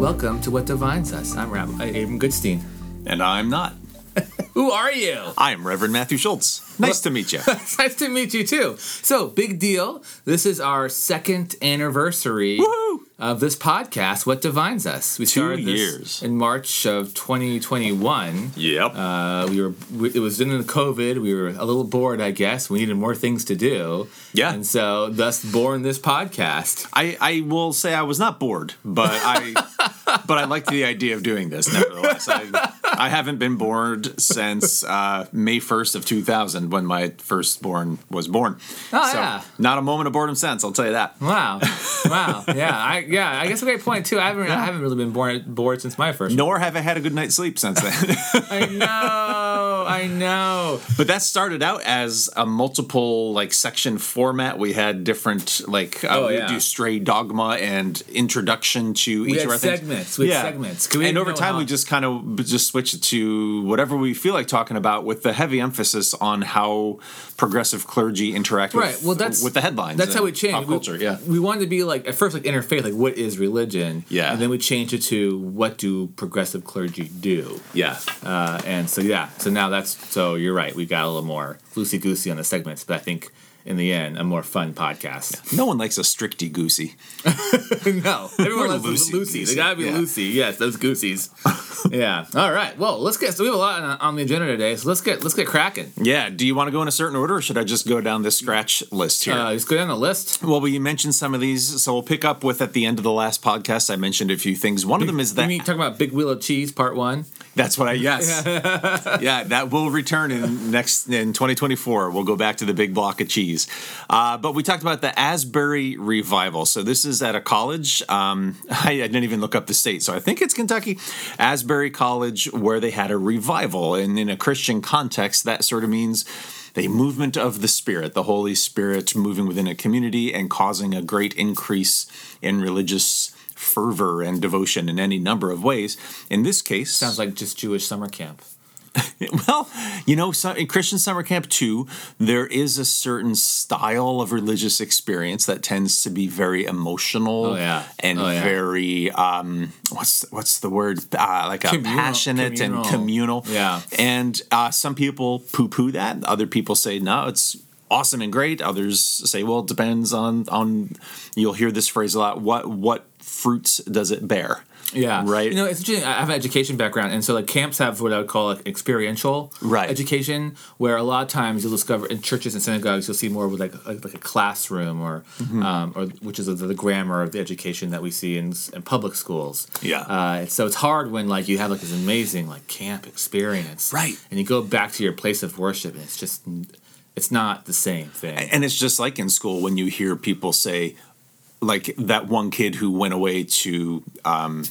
welcome to What Divines Us. I'm Rab- uh, Abram Goodstein. And I'm not. Who are you? I am Reverend Matthew Schultz. Nice to meet you. nice to meet you too. So, big deal. This is our second anniversary Woohoo! Of this podcast, What Divines Us. We Two started this years. in March of 2021. Yep. Uh, we were we, it was during the COVID. We were a little bored, I guess. We needed more things to do. Yeah. and so thus born this podcast. I, I will say I was not bored, but I but I liked the idea of doing this. Nevertheless, I, I haven't been bored since uh, May first of two thousand when my firstborn was born. Oh, so, yeah. Not a moment of boredom since. I'll tell you that. Wow, wow, yeah, I yeah, I guess a great point too. I haven't I haven't really been bored bored since my first. Nor have I had a good night's sleep since then. I know, I know. But that started out as a multiple like section format. We had different like uh, Oh, we would yeah. do stray dogma and introduction to We each of our things. segments. We had segments. and over time, how- we just kind of just switched it to whatever we feel like talking about, with the heavy emphasis on how progressive clergy interact Right. with, Well, that's with the headlines. That's how we changed. pop We- culture. yeah. we wanted to be like at first like interfaith, like what is religion? Yeah. and then we changed it to what do progressive clergy do? Yeah. Uh, and so yeah, so now that's so you're right. We got a little more loosey goosey on the segments, but I think in the end, a more fun podcast. No one likes a stricty goosey. no, everyone loves loosey Lucy. They gotta be yeah. Lucy. Yes, those gooseys. yeah. All right. Well, let's get. So we have a lot on, on the agenda today. So let's get let's get cracking. Yeah. Do you want to go in a certain order, or should I just go down this scratch list here? Uh, just go down the list. Well, we mentioned some of these, so we'll pick up with at the end of the last podcast. I mentioned a few things. One of them is that You mean talking about Big Wheel of Cheese Part One? that's what I yes, yeah, that will return in next in 2024. We'll go back to the big block of cheese, uh, but we talked about the Asbury revival. So this is at a college. Um, I, I didn't even look up the state, so I think it's Kentucky, Asbury College, where they had a revival, and in a Christian context, that sort of means a movement of the Spirit, the Holy Spirit moving within a community and causing a great increase in religious fervor and devotion in any number of ways. In this case, Sounds like just Jewish summer camp. well, you know, so in Christian summer camp too, there is a certain style of religious experience that tends to be very emotional Oh, yeah. and Oh, yeah. very um, what's what's the word uh, like a Communal- passionate communal. and communal. Yeah. and uh, some people poo poo that. Other people say no, it's awesome and great. Others say, well, it depends on on. You'll hear this phrase a lot. What what fruits does it bear? Yeah, Right. You know, it's interesting. I have an education background, and so like camps have what I would call like experiential Right. education, where a lot of times you'll discover in churches and synagogues you'll see more with like like, like a classroom or Mm-hmm. um, or which is the, the grammar of the education that we see in, in public schools. Yeah. Uh, so it's hard when like you have like this amazing like camp experience, Right. And you go back to your place of worship, and it's just it's not the same thing. And it's just like in school when you hear people say, like that one kid who went away to, um,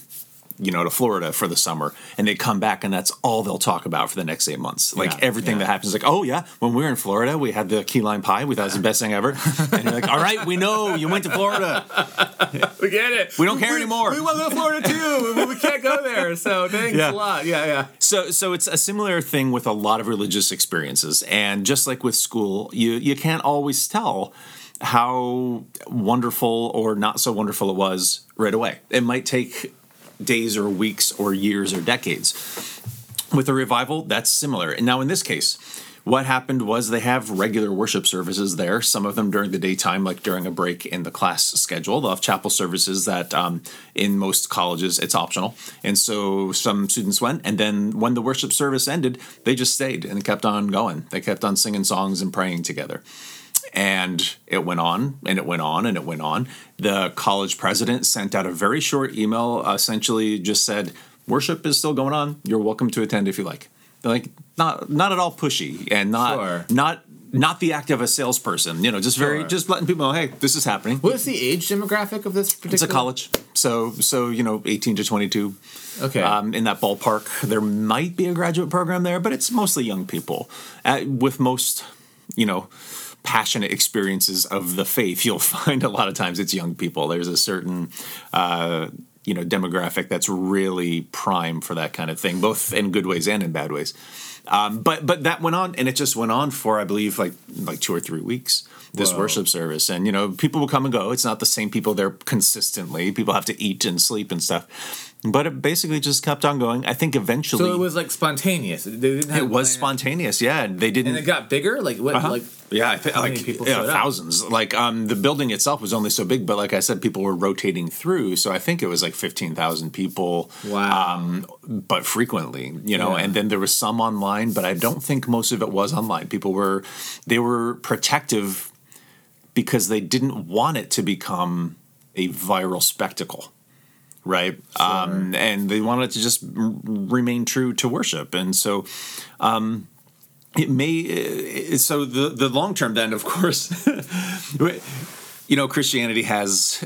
you know, to Florida for the summer, and they come back, and that's all they'll talk about for the next eight months. Like Yeah, everything yeah. that happens, like, oh yeah, when we were in Florida, we had the key lime pie. We thought it was the best thing ever. And you're like, all right, we know you went to Florida. we get it. We don't care anymore. We want to go to Florida too. but we can't go there. So thanks Yeah. a lot. Yeah, yeah. So, so it's a similar thing with a lot of religious experiences, and just like with school, you you can't always tell how wonderful or not so wonderful it was right away. It might take days or weeks or years or decades. With a revival, that's similar. And now, in this case, what happened was they have regular worship services there, some of them during the daytime, like during a break in the class schedule. They'll have chapel services that um, in most colleges it's optional. And so some students went, and then when the worship service ended, they just stayed and kept on going. They kept on singing songs and praying together. And it went on and it went on and it went on. The college president sent out a very short email, essentially just said, Worship is still going on. You're welcome to attend if you like. Like not not at all pushy and not Sure. not not the act of a salesperson, you know, just very Sure. just letting people know, hey, this is happening. What is the age demographic of this particular? It's a college. So so, you know, 18 to 22. Okay. Um, in that ballpark, there might be a graduate program there, but it's mostly young people. Uh, with most, you know, passionate experiences of the faith, you'll find a lot of times it's young people. There's a certain, uh, you know, demographic that's really prime for that kind of thing, both in good ways and in bad ways. Um, but but that went on, and it just went on for I believe like like two or three weeks. This Whoa. worship service, and you know, people will come and go. It's not the same people there consistently. People have to eat and sleep and stuff. But it basically just kept on going. I think eventually So it was like spontaneous. They didn't have it was spontaneous. Yeah, they didn't. and it got bigger. Like what? Uh-huh. Like yeah, I think like yeah, showed up? thousands. Like um, the building itself was only so big, but like I said, people were rotating through, so I think it was like fifteen thousand people. Wow. Um, but frequently, you know, Yeah. and then there was some online, but I don't think most of it was online. People were they were protective because they didn't want it to become a viral spectacle. Right, um, and they wanted to just remain true to worship, and so Um, it may uh, so the the long term then of course you know christianity has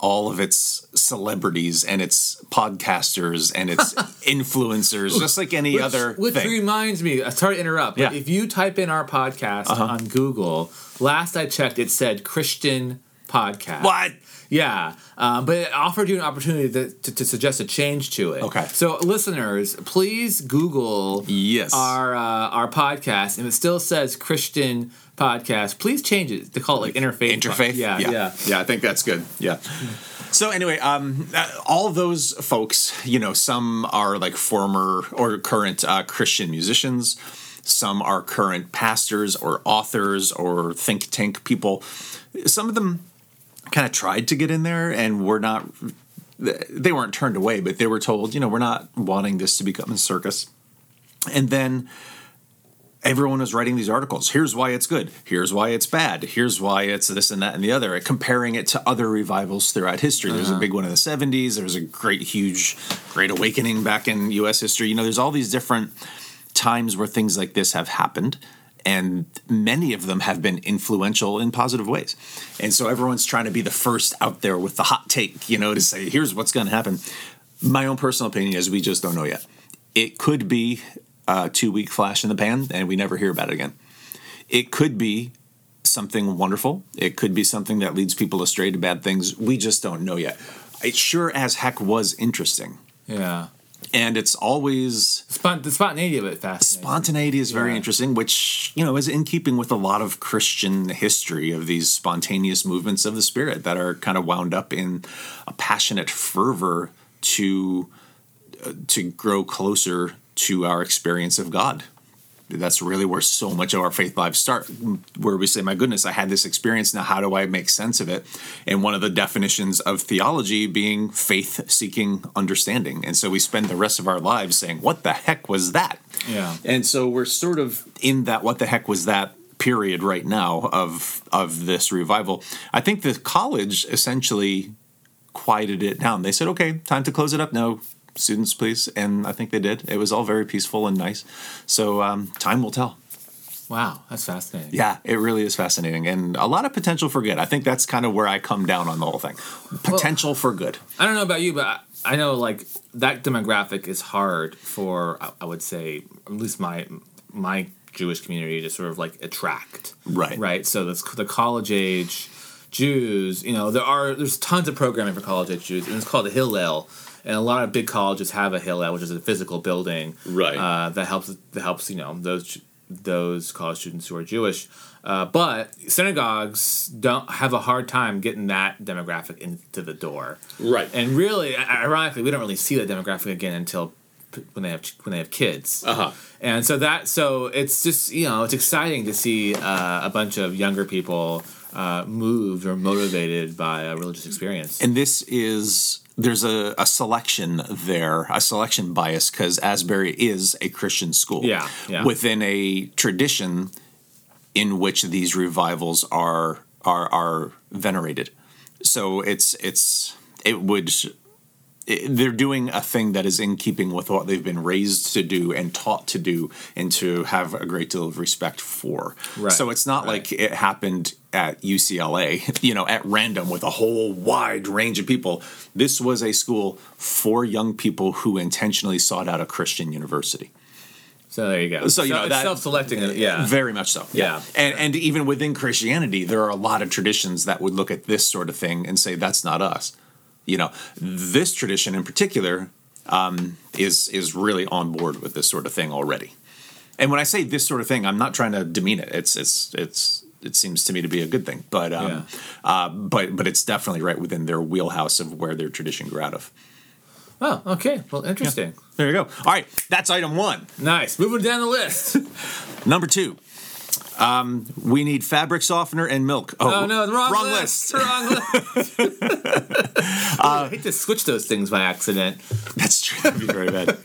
all of its celebrities and its podcasters and its influencers just like any which, other which thing reminds me. uh, Sorry to interrupt. But Yeah. Uh-huh. if you type in our podcast on Google, last I checked, it said Christian podcast. what Yeah, um, but it offered you an opportunity to, to, to suggest a change to it. Okay. So, listeners, please Google Yes. our uh, our podcast, and it still says Christian podcast. Please change it to call it like interfaith. interfaith Yeah, yeah. yeah i think that's good yeah so anyway um uh, all those folks you know some are like former or current uh, christian musicians some are current pastors or authors or think tank people some of them kind of tried to get in there and were not they weren't turned away but they were told you know we're not wanting this to become a circus and then everyone was writing these articles. Here's why it's good. Here's why it's bad. Here's why it's this and that and the other, comparing it to other revivals throughout history. There's a uh-huh. big one in the 70s. There was a great, huge, great awakening back in U.S. history. You know, there's all these different times where things like this have happened. And many of them have been influential in positive ways. And so everyone's trying to be the first out there with the hot take, you know, to say, here's what's going to happen. My own personal opinion is we just don't know yet. It could be a two week flash in the pan and we never hear about it again. It could be something wonderful. It could be something that leads people astray to bad things. We just don't know yet. It sure as heck was interesting. yeah. And it's always Spont- the spontaneity of it fascinating. spontaneity is very Yeah. interesting, which you know is in keeping with a lot of Christian history of these spontaneous movements of the spirit that are kind of wound up in a passionate fervor to uh, to grow closer to our experience of God. That's really where so much of our faith lives start, where we say, My goodness, I had this experience. Now, how do I make sense of it? And one of the definitions of theology being faith seeking understanding. And so we spend the rest of our lives saying, What the heck was that? Yeah. And so we're sort of in that what the heck was that period right now of of this revival. I think the college essentially quieted it down. They said, "Okay, time to close it up now, students, please." And I think they did. It was all very peaceful and nice. So um, time will tell. Wow, that's fascinating. Yeah, it really is fascinating and a lot of potential for good. I think that's kind of where I come down on the whole thing. Potential for good. I don't know about you, but I, know like that demographic is hard for I, I would say at least my my Jewish community to sort of like attract. Right. Right. So that's the college age Jews. You know, there are there's tons of programming for college age Jews, and it's called a Hillel. And a lot of big colleges have a Hillel, which is a physical building, Right. Uh, that helps that helps you know those those college students who are Jewish. Uh, but synagogues don't have a hard time getting that demographic into the door. Right. And really, ironically, we don't really see that demographic again until when they have when they have kids. Uh-huh. And so that so it's just you know it's exciting to see uh, a bunch of younger people uh, moved or motivated by a religious experience. And this is there's a, a selection there, a selection bias, because Asbury is a Christian school. Yeah, yeah. Within a tradition in which these revivals are are are venerated. So it's it's it would it, they're doing a thing that is in keeping with what they've been raised to do and taught to do and to have a great deal of respect for. Right, So it's not right. like it happened at UCLA, you know, at random with a whole wide range of people. This was a school for young people who intentionally sought out a Christian university. so there you go. So, you know, it's that- self-selecting. Yeah. Very much so. Yeah. And and even within Christianity, there are a lot of traditions that would look at this sort of thing and say that's not us. You know, this tradition in particular um, is is really on board with this sort of thing already. And when I say this sort of thing, I'm not trying to demean it. It's it's it's it seems to me to be a good thing. But um, Yeah. uh, but but it's definitely right within their wheelhouse of where their tradition grew out of. Oh, okay. Well, interesting. There you go. All right, that's item one. Nice. Moving down the list. Number two. Um, we need fabric softener and milk. Oh no, the wrong, list. Wrong list. I hate to switch those things by accident. That's true. That'd be very bad.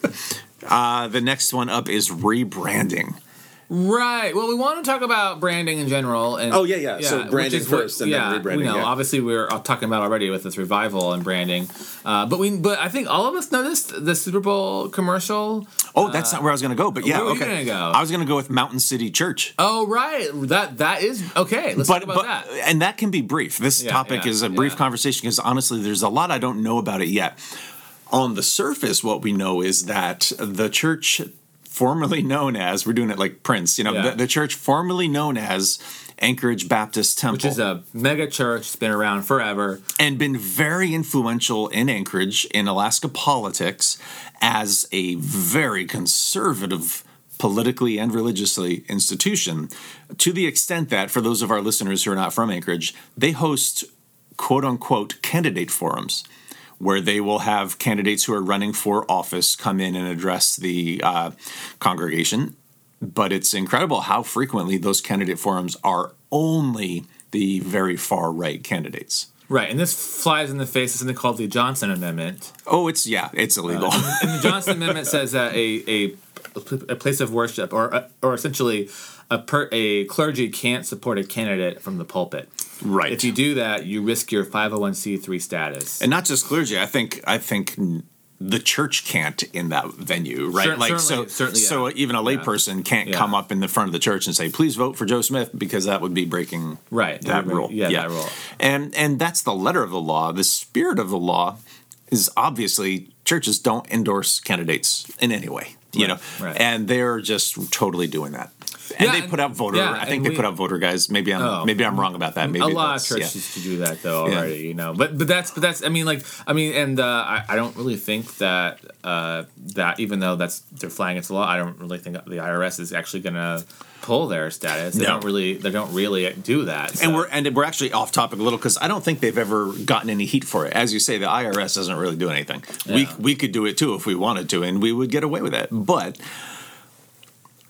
Uh, the next one up is rebranding. Right. Well, we want to talk about branding in general. And Oh, yeah, yeah. So branding what- first and then yeah, rebranding, We know. yeah. Obviously, we we're talking about already with this revival and branding. Uh, but we, but I think all of us noticed the Super Bowl commercial. Oh, that's not where I was going to go, but yeah, where were you okay. go? I was going to go with Mountain City Church. Oh, right. That that is okay. Let's but talk about but that. and that can be brief. This Yeah, topic yeah, is a brief yeah. conversation because honestly, there's a lot I don't know about it yet. On the surface, what we know is that the church, formerly known as, we're doing it like Prince, you know, Yeah. the, the church formerly known as Anchorage Baptist Temple, Which is a mega church. It's been around forever. and been very influential in Anchorage in Alaska politics as a very conservative politically and religiously institution to the extent that for those of our listeners who are not from Anchorage they host quote unquote candidate forums where they will have candidates who are running for office come in and address the uh, congregation but it's incredible how frequently those candidate forums are only the very far right candidates Right. And this flies in the face of something called the Johnson Amendment. Oh, it's yeah, it's illegal. And the Johnson Amendment says that a, a a place of worship or or essentially a per, a clergy can't support a candidate from the pulpit. Right. If you do that, you risk your 501c3 status. and not just clergy, I think I think the church can't in that venue, right? Cer- like certainly- so, certainly, so yeah. even a layperson can't Yeah. come up in the front of the church and say, "Please vote for Joe Smith," because that would be breaking Right. that rule. Yeah, that rule. And and that's the letter of the law. The spirit of the law is obviously churches don't endorse candidates in any way, you Right, know, right. and they're just totally doing that. And Yeah, they put out voter. yeah, I think they we- put out voter guys. Maybe I'm Oh. maybe I'm wrong about that. Maybe a lot of that's- yeah. churches to do that though Yeah. already, you know. But but that's but that's I mean like I mean and uh, I I don't really think that uh, that even though that's they're flying the law, I don't really think the IRS is actually gonna pull their status. They No. don't really they don't really do that. And we're and we're actually off topic a little because I don't think they've ever gotten any heat for it. As you say, the IRS doesn't really do anything. We we could do it too if we wanted to, and we would get away with it. But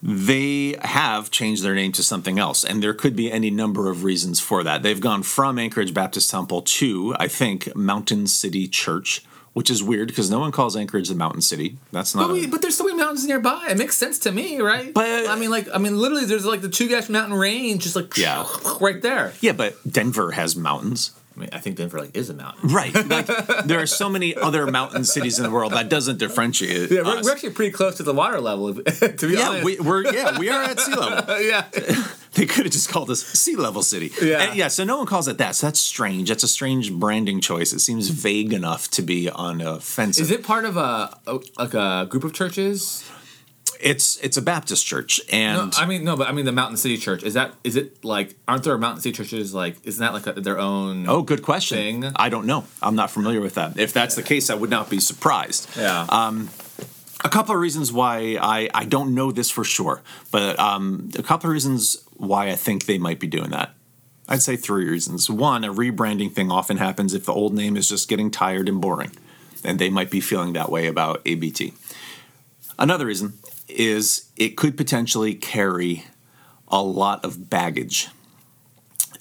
they have changed their name to something else, and there could be any number of reasons for that. They've gone from Anchorage Baptist Temple to, I think, Mountain City Church, which is weird because no one calls Anchorage the Mountain City. That's not. But, we, but there's so many mountains nearby. It makes sense to me, right? But- uh, I mean, like, I mean, literally, there's like the Chugach Mountain Range, just like Yeah. right there. yeah, but Denver has mountains. I mean, I think Denver like is a mountain. Right. Like there are so many other mountain cities in the world that doesn't differentiate. Yeah, we're, we're actually pretty close to the water level, to be yeah, honest. we, we're yeah we are at sea level. yeah. They could have just called us sea level city. Yeah. And yeah. So no one calls it that. So that's strange. That's a strange branding choice. It seems vague enough to be unoffensive. Is it part of a like a group of churches? It's it's a Baptist church, and No, I mean no, but I mean the Mountain City Church. Is that is it like aren't there Mountain City churches like isn't that like a, their own? oh, good question. Thing. I don't know. I'm not familiar with that. If that's the case, I would not be surprised. yeah. a couple of reasons why I, I don't know this for sure, but um, a couple of reasons why I think they might be doing that. I'd say three reasons. One, a rebranding thing often happens if the old name is just getting tired and boring, and they might be feeling that way about ABT. Another reason is it could potentially carry a lot of baggage.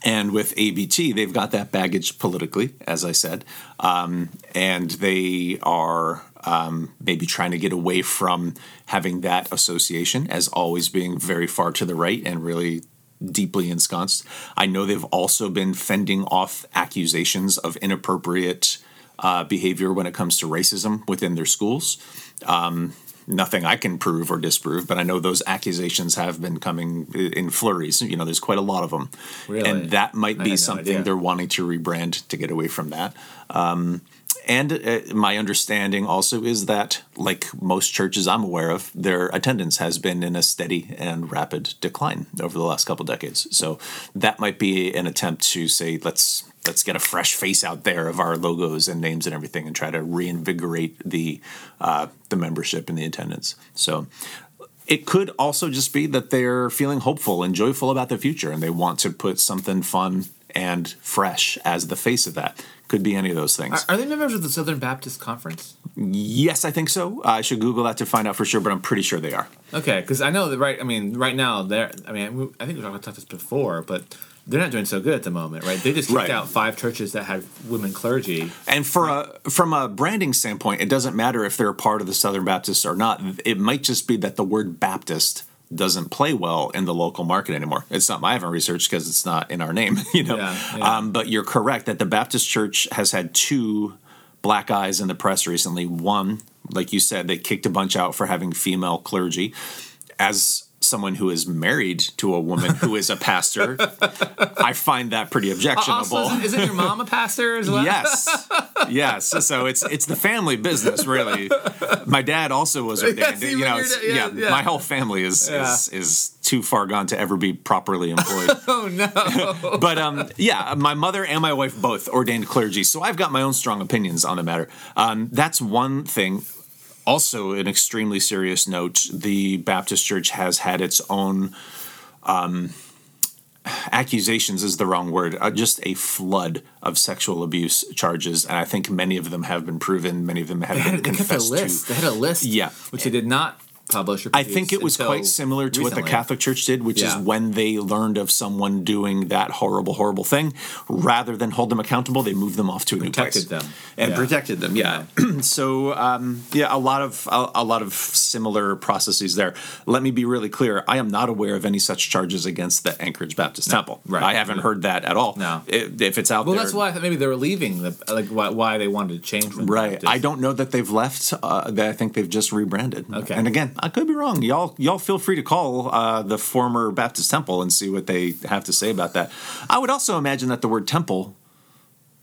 And with ABT, they've got that baggage politically, as I said, um, and they are um, maybe trying to get away from having that association as always being very far to the right and really deeply ensconced. I know they've also been fending off accusations of inappropriate uh, behavior when it comes to racism within their schools. Um, nothing I can prove or disprove, but I know those accusations have been coming in flurries. You know, there's quite a lot of them, Really? and that might be no something they're wanting to rebrand to get away from that. Um, and uh, my understanding also is that, like most churches I'm aware of, their attendance has been in a steady and rapid decline over the last couple decades. So that might be an attempt to say, let's let's get a fresh face out there of our logos and names and everything, and try to reinvigorate the uh, the membership and the attendance. So it could also just be that they're feeling hopeful and joyful about the future and they want to put something fun and fresh as the face of that. Could be any of those things. Are, are they members of the Southern Baptist Conference? yes, I think so. I should Google that to find out for sure, but I'm pretty sure they are. Okay, because I know that right. I mean, right now they're. I mean, I think we've talked about this before, but they're not doing so good at the moment, right? They just kicked Right. out five churches that had women clergy. And for a from a branding standpoint, it doesn't matter if they're a part of the Southern Baptist or not. It might just be that the word Baptist doesn't play well in the local market anymore. It's not I haven't researched because it's not in our name, you know. Yeah, yeah. Um, but you're correct that the Baptist Church has had two black eyes in the press recently. One, like you said, they kicked a bunch out for having female clergy. As someone who is married to a woman who is a pastor, I find that pretty objectionable. Also, isn't, isn't your mom a pastor as well? Yes, yes. So it's it's the family business, really. My dad also was ordained. Yes, you know, dad- yeah, yeah, yeah. My whole family is is is too far gone to ever be properly employed. Oh no. but um, yeah, my mother and my wife both ordained clergy, so I've got my own strong opinions on the matter. Um, that's one thing. Also, an extremely serious note: the Baptist Church has had its own. Um, accusations is the wrong word uh, just a flood of sexual abuse charges and i think many of them have been proven many of them have They, been had, they kept a confessed list. to They had a list. Yeah. which they did not publish. Or I think it was quite similar to what the. Catholic Church did, which Yeah. is when they learned of someone doing that horrible, horrible thing, rather than hold them accountable, they moved them off to a new Protected place them. and Yeah. protected them. Yeah. so um, yeah, a lot of a, a lot of similar processes there. Let me be really clear: I am not aware of any such charges against the Anchorage Baptist Temple. right. I haven't heard that at all. No. If, if it's out there, Well, there, that's why I thought maybe they were leaving. The like why, why they wanted to change. Right. I don't know that they've left. Uh, that I think they've just rebranded. Okay. And again, I could be wrong. Y'all, y'all feel free to call uh, the former Baptist Temple and see what they have to say about that. I would also imagine that the word temple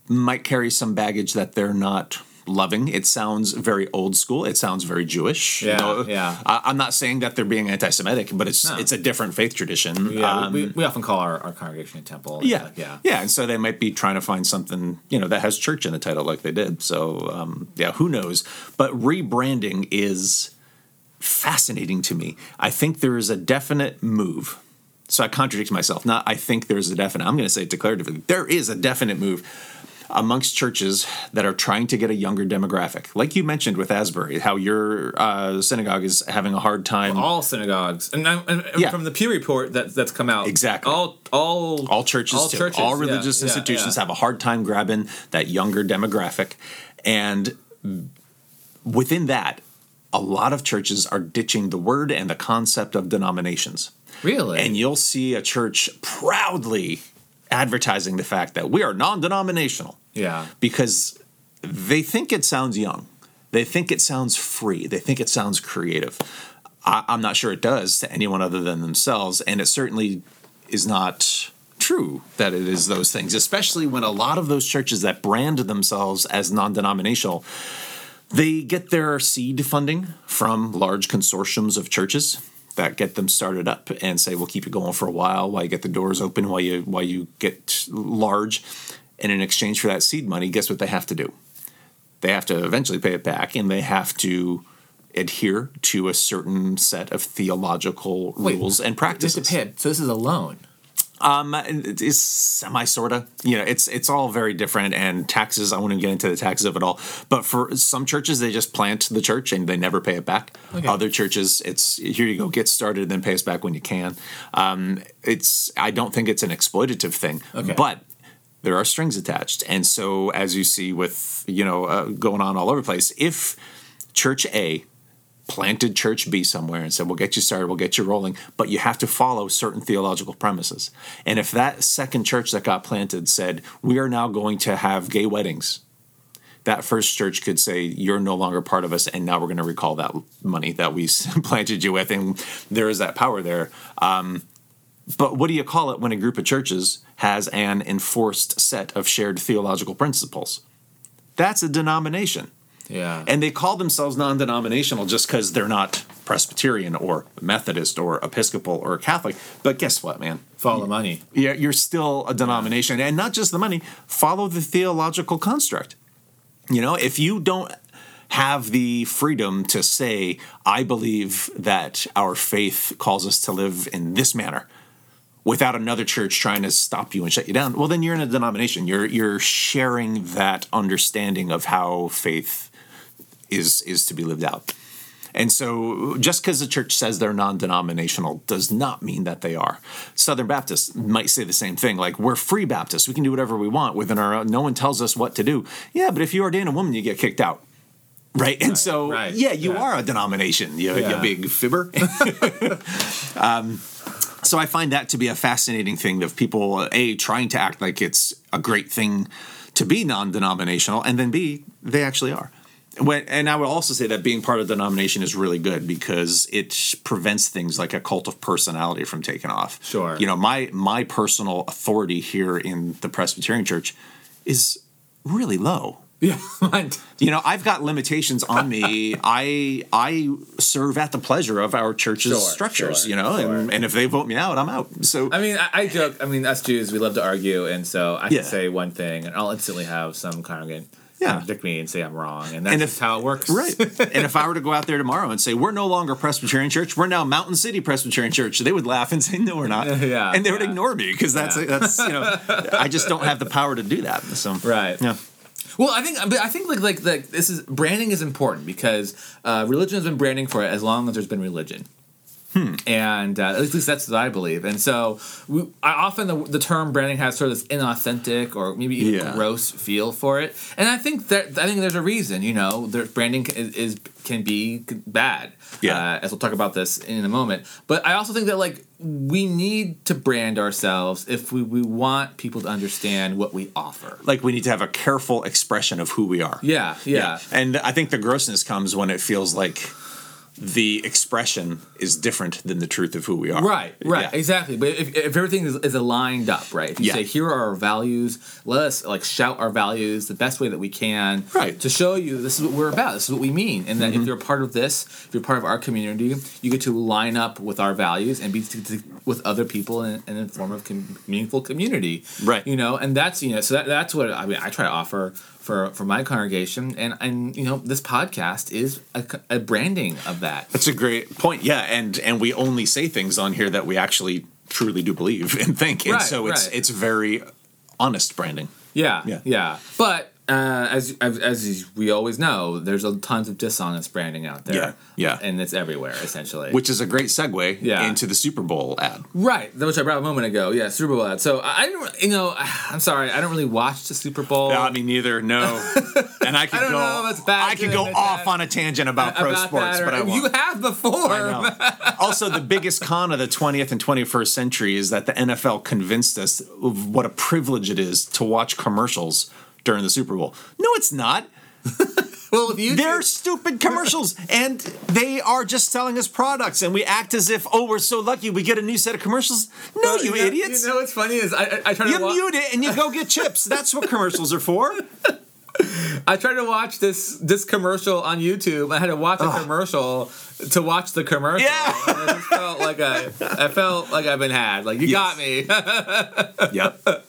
might carry some baggage that they're not loving. It sounds very old school. It sounds very Jewish. Yeah, yeah. I, I'm not saying that they're being anti-Semitic, but it's No. it's a different faith tradition. Yeah, Um, we, we often call our, our congregation a temple. yeah, Like, yeah. yeah, and so they might be trying to find something you know that has church in the title, like they did. So um, yeah, who knows? But rebranding is fascinating to me. I think there is a definite move. So I contradict myself. Not I think there's a definite. I'm going to say it declaratively. There is a definite move amongst churches that are trying to get a younger demographic, like you mentioned with Asbury, how your uh, synagogue is having a hard time. All synagogues, and, and, and Yeah. from the Pew report that that's come out, Exactly. All all all churches, all churches, all religious yeah, institutions yeah. have a hard time grabbing that younger demographic, and within that, a lot of churches are ditching the word and the concept of denominations. really. And you'll see a church proudly advertising the fact that we are non-denominational yeah, because they think it sounds young. They think it sounds free. They think it sounds creative. I, I'm not sure it does to anyone other than themselves, and it certainly is not true that it is those things, especially when a lot of those churches that brand themselves as non-denominational, they get their seed funding from large consortiums of churches that get them started up and say we'll keep you going for a while while you get the doors open while you while you get large and in exchange for that seed money guess what they have to do they have to eventually pay it back and they have to adhere to a certain set of theological Wait, rules and Just to practices pay it. So this is a loan. Um, it is semi sorta. You know, it's it's all very different, and taxes. I wouldn't get into the taxes of it all. But for some churches, they just plant the church and they never pay it back. Okay. Other churches, it's here you go, get started, then pay us back when you can. Um, it's I don't think it's an exploitative thing, Okay. but there are strings attached, and so as you see with you know uh, going on all over the place, if Church A planted church B somewhere and said, We'll get you started, we'll get you rolling, but you have to follow certain theological premises. And if that second church that got planted said, We are now going to have gay weddings, that first church could say, You're no longer part of us, and now we're going to recall that money that we planted you with. And there is that power there. Um, but what do you call it when a group of churches has an enforced set of shared theological principles? That's a denomination Yeah. and they call themselves non-denominational just because they're not Presbyterian or Methodist or Episcopal or Catholic. But guess what, man? Follow the money. Yeah, you're still a denomination, and not just the money. Follow the theological construct. You know, if you don't have the freedom to say, "I believe that our faith calls us to live in this manner," without another church trying to stop you and shut you down, well, then you're in a denomination. You're you're sharing that understanding of how faith is is to be lived out. And so, just because the church says they're non denominational does not mean that they are. Southern Baptists might say the same thing like, we're free Baptists. We can do whatever we want within our own. No one tells us what to do. Yeah, but if you ordain a woman, you get kicked out. Right. And so, right, yeah, you yeah. are a denomination, you, you Yeah. big fibber. um, so I find that to be a fascinating thing of people, A, trying to act like it's a great thing to be non denominational, and then B, they actually are. When, and I would also say that being part of the denomination is really good because it prevents things like a cult of personality from taking off. Sure. You know, my my personal authority here in the Presbyterian Church is really low. Yeah, You know, I've got limitations on me. I I serve at the pleasure of our church's Sure, structures. sure, you know, and, sure. and if they vote me out, I'm out. So I mean, I, I joke. I mean, us Jews, we love to argue, and so I Yeah. can say one thing, and I'll instantly have some congregant Yeah. contradict me and say I'm wrong, and that's And if- how it works. Right. and if I were to go out there tomorrow and say, we're no longer Presbyterian Church, we're now Mountain City Presbyterian Church, they would laugh and say, no, we're not. Yeah, And they would yeah. ignore me because that's, Yeah. that's, you know, I just don't have the power to do that. So, Right. Yeah. Well, I think I think like like like this is branding is important because uh, religion has been branding for as long as there's been religion. And uh, at least that's what I believe. And so we, I often the, the term branding has sort of this inauthentic or maybe even Yeah. gross feel for it. And I think that I think there's a reason. You know, there, branding is, is can be bad. Yeah. Uh, as we'll talk about this in a moment. But I also think that like we need to brand ourselves if we, we want people to understand what we offer. Like we need to have a careful expression of who we are. Yeah, yeah. And I think the grossness comes when it feels like the expression is different than the truth of who we are. Right, right, Yeah. exactly. But if, if everything is, is aligned up, right? If you Yeah. say, here are our values, let us like shout our values the best way that we can Right. to show you this is what we're about, this is what we mean. And that Mm-hmm. if you're a part of this, if you're part of our community, you get to line up with our values and be t- t- with other people in, in a form of com- meaningful community. Right. You know, and that's, you know, so that, that's what I mean, I try to offer for, for my congregation. And, and, you know, this podcast is a branding of that. That's a great point. Yeah, and and we only say things on here that we actually truly do believe and think, and Right, so it's right. it's very honest branding. Yeah, Yeah. yeah, But uh, as, as as we always know, there's a tons of dishonest branding out there. Yeah, yeah. and it's everywhere essentially. Which is a great segue Yeah. into the Super Bowl ad. right, which I brought a moment ago. Yeah, Super Bowl ad. So I, don't, you know, I'm sorry, I don't really watch the Super Bowl. I mean, neither. No, and I could go. know if it's bad I could go off that. on a tangent about pro about sports, or- but I you won't. you have before. Also, the biggest con of the 20th and 21st century is that the NFL convinced us of what a privilege it is to watch commercials during the Super Bowl. No, it's not. Well, if you They're stupid commercials, and they are just selling us products, and we act as if, oh, we're so lucky we get a new set of commercials. No, you, know, idiots. You know what's funny is I, I, I try You to wa- mute it and you go get chips. That's what commercials are for. I tried to watch this this commercial on YouTube. I had to watch a commercial to watch the commercial. Yeah. I just felt like I, I felt like I've been had. Like you got me. Yep.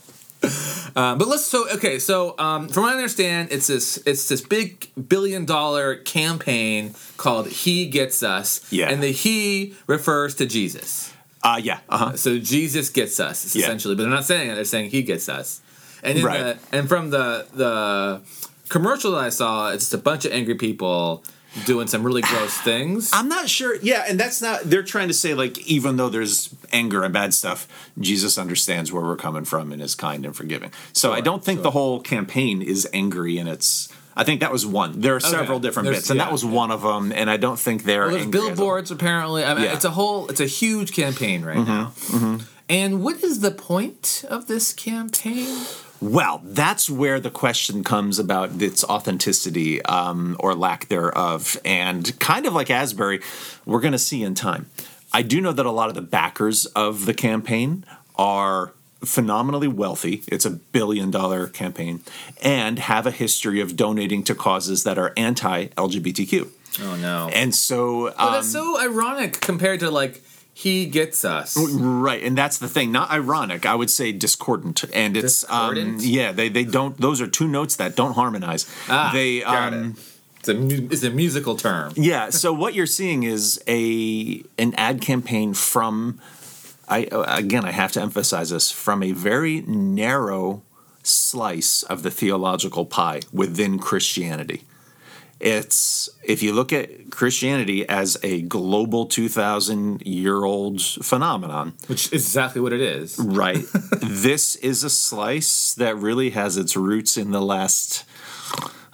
Um, but let's so okay. So um, from what I understand, it's this it's this big billion dollar campaign called "He Gets Us." Yeah. and the "He" refers to Jesus. Uh, yeah. Uh huh. So Jesus gets us Yeah. essentially, but they're not saying it. They're saying He gets us. And in Right. the, and from the the commercial that I saw, it's just a bunch of angry people doing some really gross things. I'm not sure. Yeah, and that's not. They're trying to say like, even though there's anger and bad stuff, Jesus understands where we're coming from and is kind and forgiving. So I don't think sure. the whole campaign is angry and it's. I think that was one. There are several different There's- bits, and yeah, that was yeah. one of them. And I don't think they're. Well, there's angry as a- billboards apparently. I mean, Yeah. Mm-hmm, it's a whole, it's a huge campaign right now. And what is the point of this campaign? Well, that's where the question comes about its authenticity um, or lack thereof. And kind of like Asbury, we're going to see in time. I do know that a lot of the backers of the campaign are phenomenally wealthy. It's a billion dollar campaign and have a history of donating to causes that are anti LGBTQ. Oh no! And so, But um, that's so ironic compared to like he gets us. Right, and that's the thing. Not ironic. I would say discordant, and it's um, yeah. They they don't. Those are two notes that don't harmonize. Ah, they um, it. It's a mu- it's a musical term. yeah. So what you're seeing is a an ad campaign from I again, I have to emphasize this from a very narrow slice of the theological pie within Christianity. It's if you look at Christianity as a global 2000 year old phenomenon, Which is exactly what it is. right? this is a slice that really has its roots in the last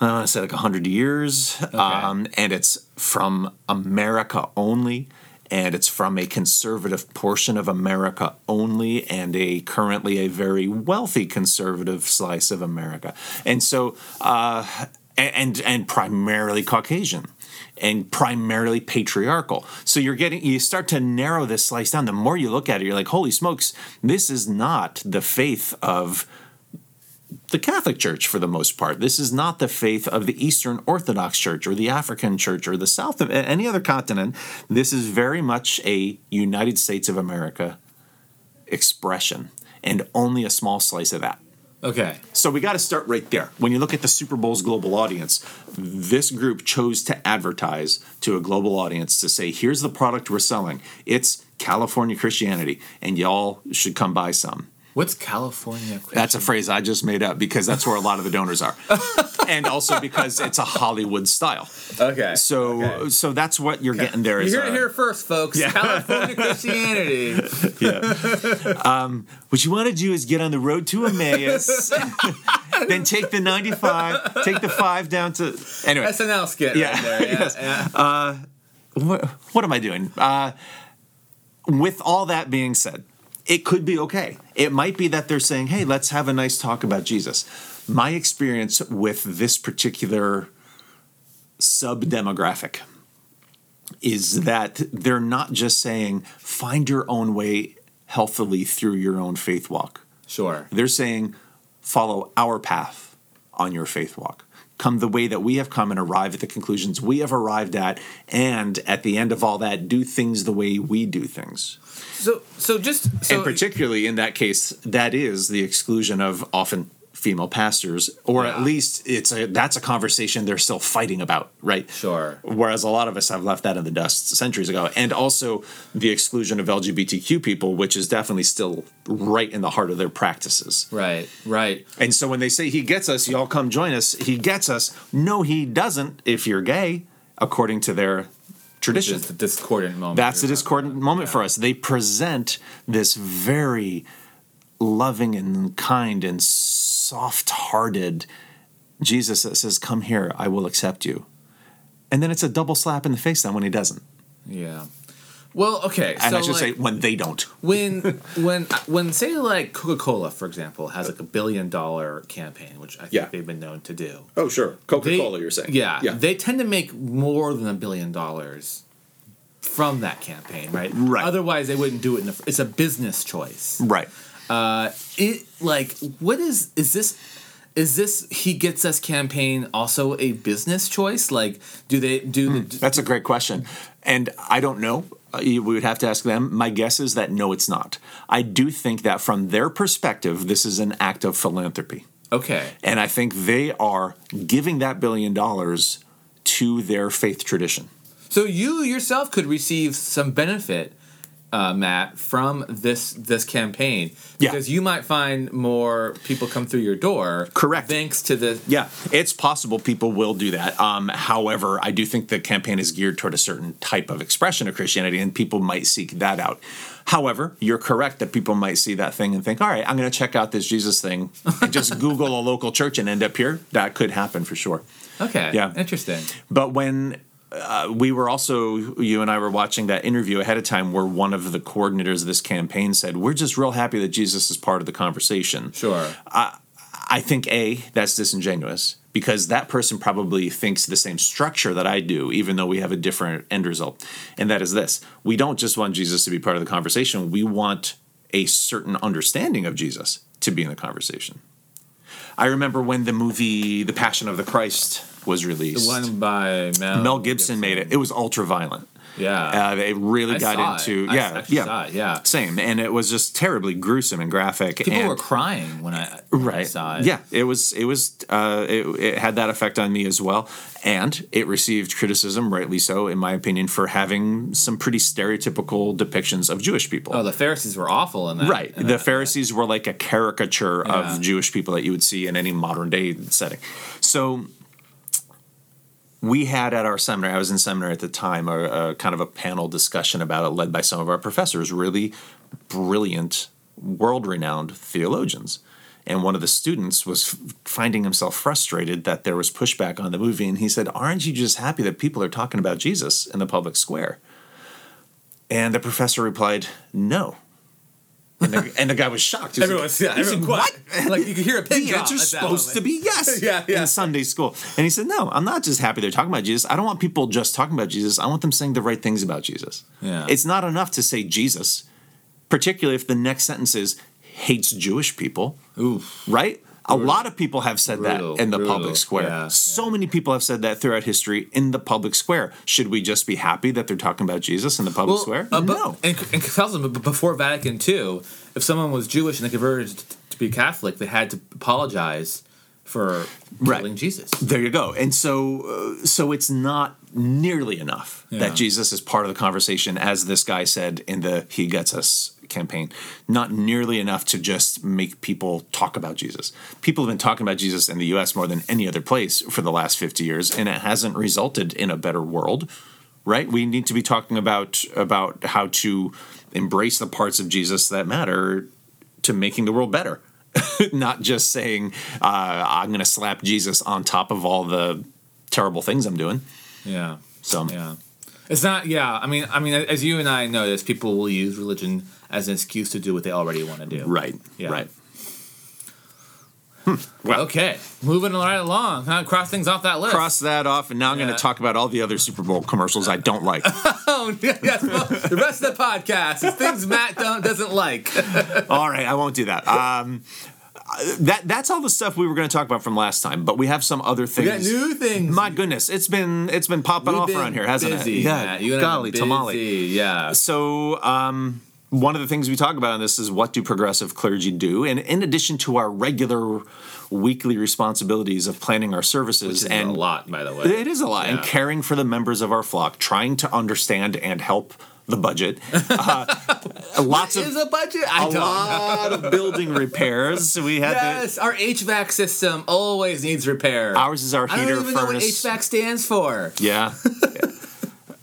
I want to say like 100 years. Um, and it's from America only. And it's from a conservative portion of America only, and a currently a very wealthy conservative slice of America. And so, uh, and and primarily Caucasian and primarily patriarchal. So you're getting you start to narrow this slice down. The more you look at it, you're like, holy smokes, this is not the faith of the Catholic Church for the most part. This is not the faith of the Eastern Orthodox Church or the African Church or the South of any other continent. This is very much a United States of America expression and only a small slice of that. Okay. So we got to start right there. When you look at the Super Bowl's global audience, this group chose to advertise to a global audience to say, here's the product we're selling. It's California Christianity, and y'all should come buy some. What's California? That's a phrase I just made up because that's where a lot of the donors are. and also because it's a Hollywood style. Okay. So Okay. so that's what you're getting there. You is hear a- it here first, folks. California Christianity. yeah. um, what you want to do is get on the road to Emmaus, then take the 95, take the five down to. Anyway, SNL skit Yeah. right there. Yeah, Yes. yeah. what, what am I doing? Uh, with all that being said, it could be okay. It might be that they're saying, hey, let's have a nice talk about Jesus. My experience with this particular sub demographic is that they're not just saying, find your own way healthily through your own faith walk. Sure. They're saying, follow our path on your faith walk. Come the way that we have come and arrive at the conclusions we have arrived at, and at the end of all that, do things the way we do things. So, so just so and particularly in that case, that is the exclusion of often female pastors, or at least it's a that's a conversation they're still fighting about, right? Sure. Whereas a lot of us have left that in the dust centuries ago, and also the exclusion of LGBTQ people, which is definitely still right in the heart of their practices. Right. Right. And so when they say he gets us, y'all come join us, he gets us. No, he doesn't if you're gay, according to their tradition. The discordant moment. That's the discordant about. moment Yeah. for us. They present this very loving and kind and soft hearted Jesus that says, Come here, I will accept you. And then it's a double slap in the face then when he doesn't. Yeah. Well, okay. And so I should like, say when they don't. when when when say like Coca-Cola, for example, has like a billion dollar campaign, which I think Yeah. they've been known to do. Oh, sure. They- Yeah, they tend to make more than a billion dollars from that campaign, right? Right. Otherwise, they wouldn't do it. In the, it's a business choice. right. Uh, it like what is is this? Is this he gets us campaign also a business choice? Like, do they do the, That's a great question. And I don't know. Uh, We would have to ask them. My guess is that no, it's not. I do think that from their perspective, this is an act of philanthropy. okay? And I think they are giving that billion dollars to their faith tradition. So you yourself could receive some benefit, uh, Matt, from this this campaign Yeah. because you might find more people come through your door. Correct. Thanks to the Yeah, it's possible people will do that. Um, however, I do think the campaign is geared toward a certain type of expression of Christianity, and people might seek that out. However, you're correct that people might see that thing and think, all right, I'm going to check out this Jesus thing and just Google a local church and end up here. That could happen for sure. okay, Yeah. interesting. But when uh, we were also, you and I were watching that interview ahead of time where one of the coordinators of this campaign said, We're just real happy that Jesus is part of the conversation. Sure. I think A, that's disingenuous because that person probably thinks the same structure that I do, even though we have a different end result. And that is this we don't just want Jesus to be part of the conversation, we want a certain understanding of Jesus to be in the conversation. I remember when the movie The Passion of the Christ was The released. one by Mel, Mel Gibson made it. It was ultra violent. Yeah. uh, they really I got into it. Yeah yeah it, yeah. same, and it was just terribly gruesome and graphic. People and, were crying when I, when I saw it. yeah it was it was uh, it, it had that effect on me as well and it received criticism rightly so in my opinion for having some pretty stereotypical depictions of jewish people Oh, the Pharisees were awful in that. right in the that- pharisees were like a caricature Yeah. of jewish people that you would see in any modern day setting so we had at our seminar, i was in seminary at the time a, a kind of a panel discussion about it led by some of our professors really brilliant world-renowned theologians. And one of the students was finding himself frustrated that there was pushback on the movie and he said aren't you just happy that people are talking about jesus in the public square? And the professor replied no and the, and the guy was shocked He was like, Everyone's yeah, he said, everyone what. Like you could hear a pin the drop answer's at that supposed to be yes Yeah, yeah. in Sunday school. And he said, No, I'm not just happy they're talking about Jesus. I don't want people just talking about Jesus. I want them saying the right things about Jesus. Yeah. It's not enough to say Jesus, particularly if the next sentence is hates Jewish people, Oof. right? A lot of people have said Brutal, that in the brutal. public square. Yeah, so many people have said that throughout history in the public square. Should we just be happy that they're talking about Jesus in the public square? uh, but- no. And, and Catholicism, before Vatican II, if someone was Jewish and they converted to be Catholic, they had to apologize for Right. killing Jesus. There you go. And so, uh, so it's not nearly enough Yeah. that Jesus is part of the conversation, as this guy said in the "He Gets Us" campaign. Not nearly enough to just make people talk about Jesus. People have been talking about Jesus in the U.S. more than any other place for the last fifty years, and it hasn't resulted in a better world. Right? We need to be talking about about how to embrace the parts of Jesus that matter to making the world better. Not just saying uh, I'm going to slap Jesus on top of all the terrible things I'm doing. Yeah. So Yeah. It's not. Yeah. I mean. I mean. As you and I notice, people will use religion as an excuse to do what they already want to do. right, Yeah. right. Well, Okay. Moving right along. Huh? Cross things off that list. cross that off, and now I'm going to talk about all the other Super Bowl commercials I don't like. Oh, yes. Well, the rest of the podcast is things Matt don't, doesn't like. all right, I won't do that. Um, that that's all the stuff we were going to talk about from last time, but we have some other We got things. new things. My goodness, it's been it's been popping We've off been around here, hasn't busy, it? Matt. You and I have golly, tamale. Yeah. So, um, one of the things we talk about on this is what do progressive clergy do? And in addition to our regular weekly responsibilities of planning our services and a lot, by the way. it is a lot, and caring for the members of our flock, trying to understand and help the budget. Uh, lots Is of a budget? I a don't know. lot of building repairs. We had Yes, our HVAC system always needs repair. ours is our I don't heater even know what. HVAC stands for. Yeah.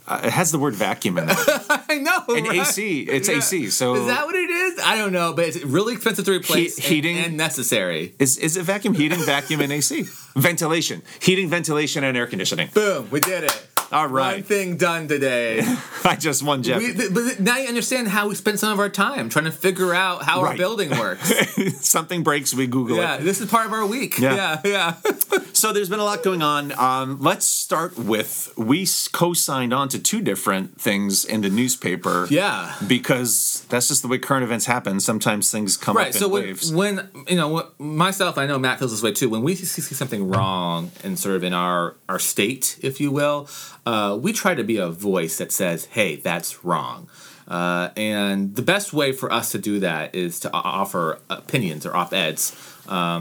Uh, it has the word vacuum in it. I know. And right? AC, it's Yeah. AC. So Is that what it is? I don't know, but it's really expensive to replace and- heating? and, necessary. Is is it vacuum heating, vacuum and AC? Ventilation, heating, ventilation, and air conditioning. Boom, we did it. All One thing done today. I just won Jeff. we, th- but now you understand how we spend some of our time trying to figure out how our building works. Something breaks, we Google yeah, it. Yeah, this is part of our week. Yeah. yeah. yeah. So there's been a lot going on. Um, let's start with we co-signed on to two different things in the newspaper. Yeah. because that's just the way current events happen. Sometimes things come right up in so when, waves. when you know what, myself i know matt feels this way too when we see something wrong in sort of in our our state if you will uh, we try to be a voice that says hey that's wrong uh, and the best way for us to do that is to offer opinions or op-eds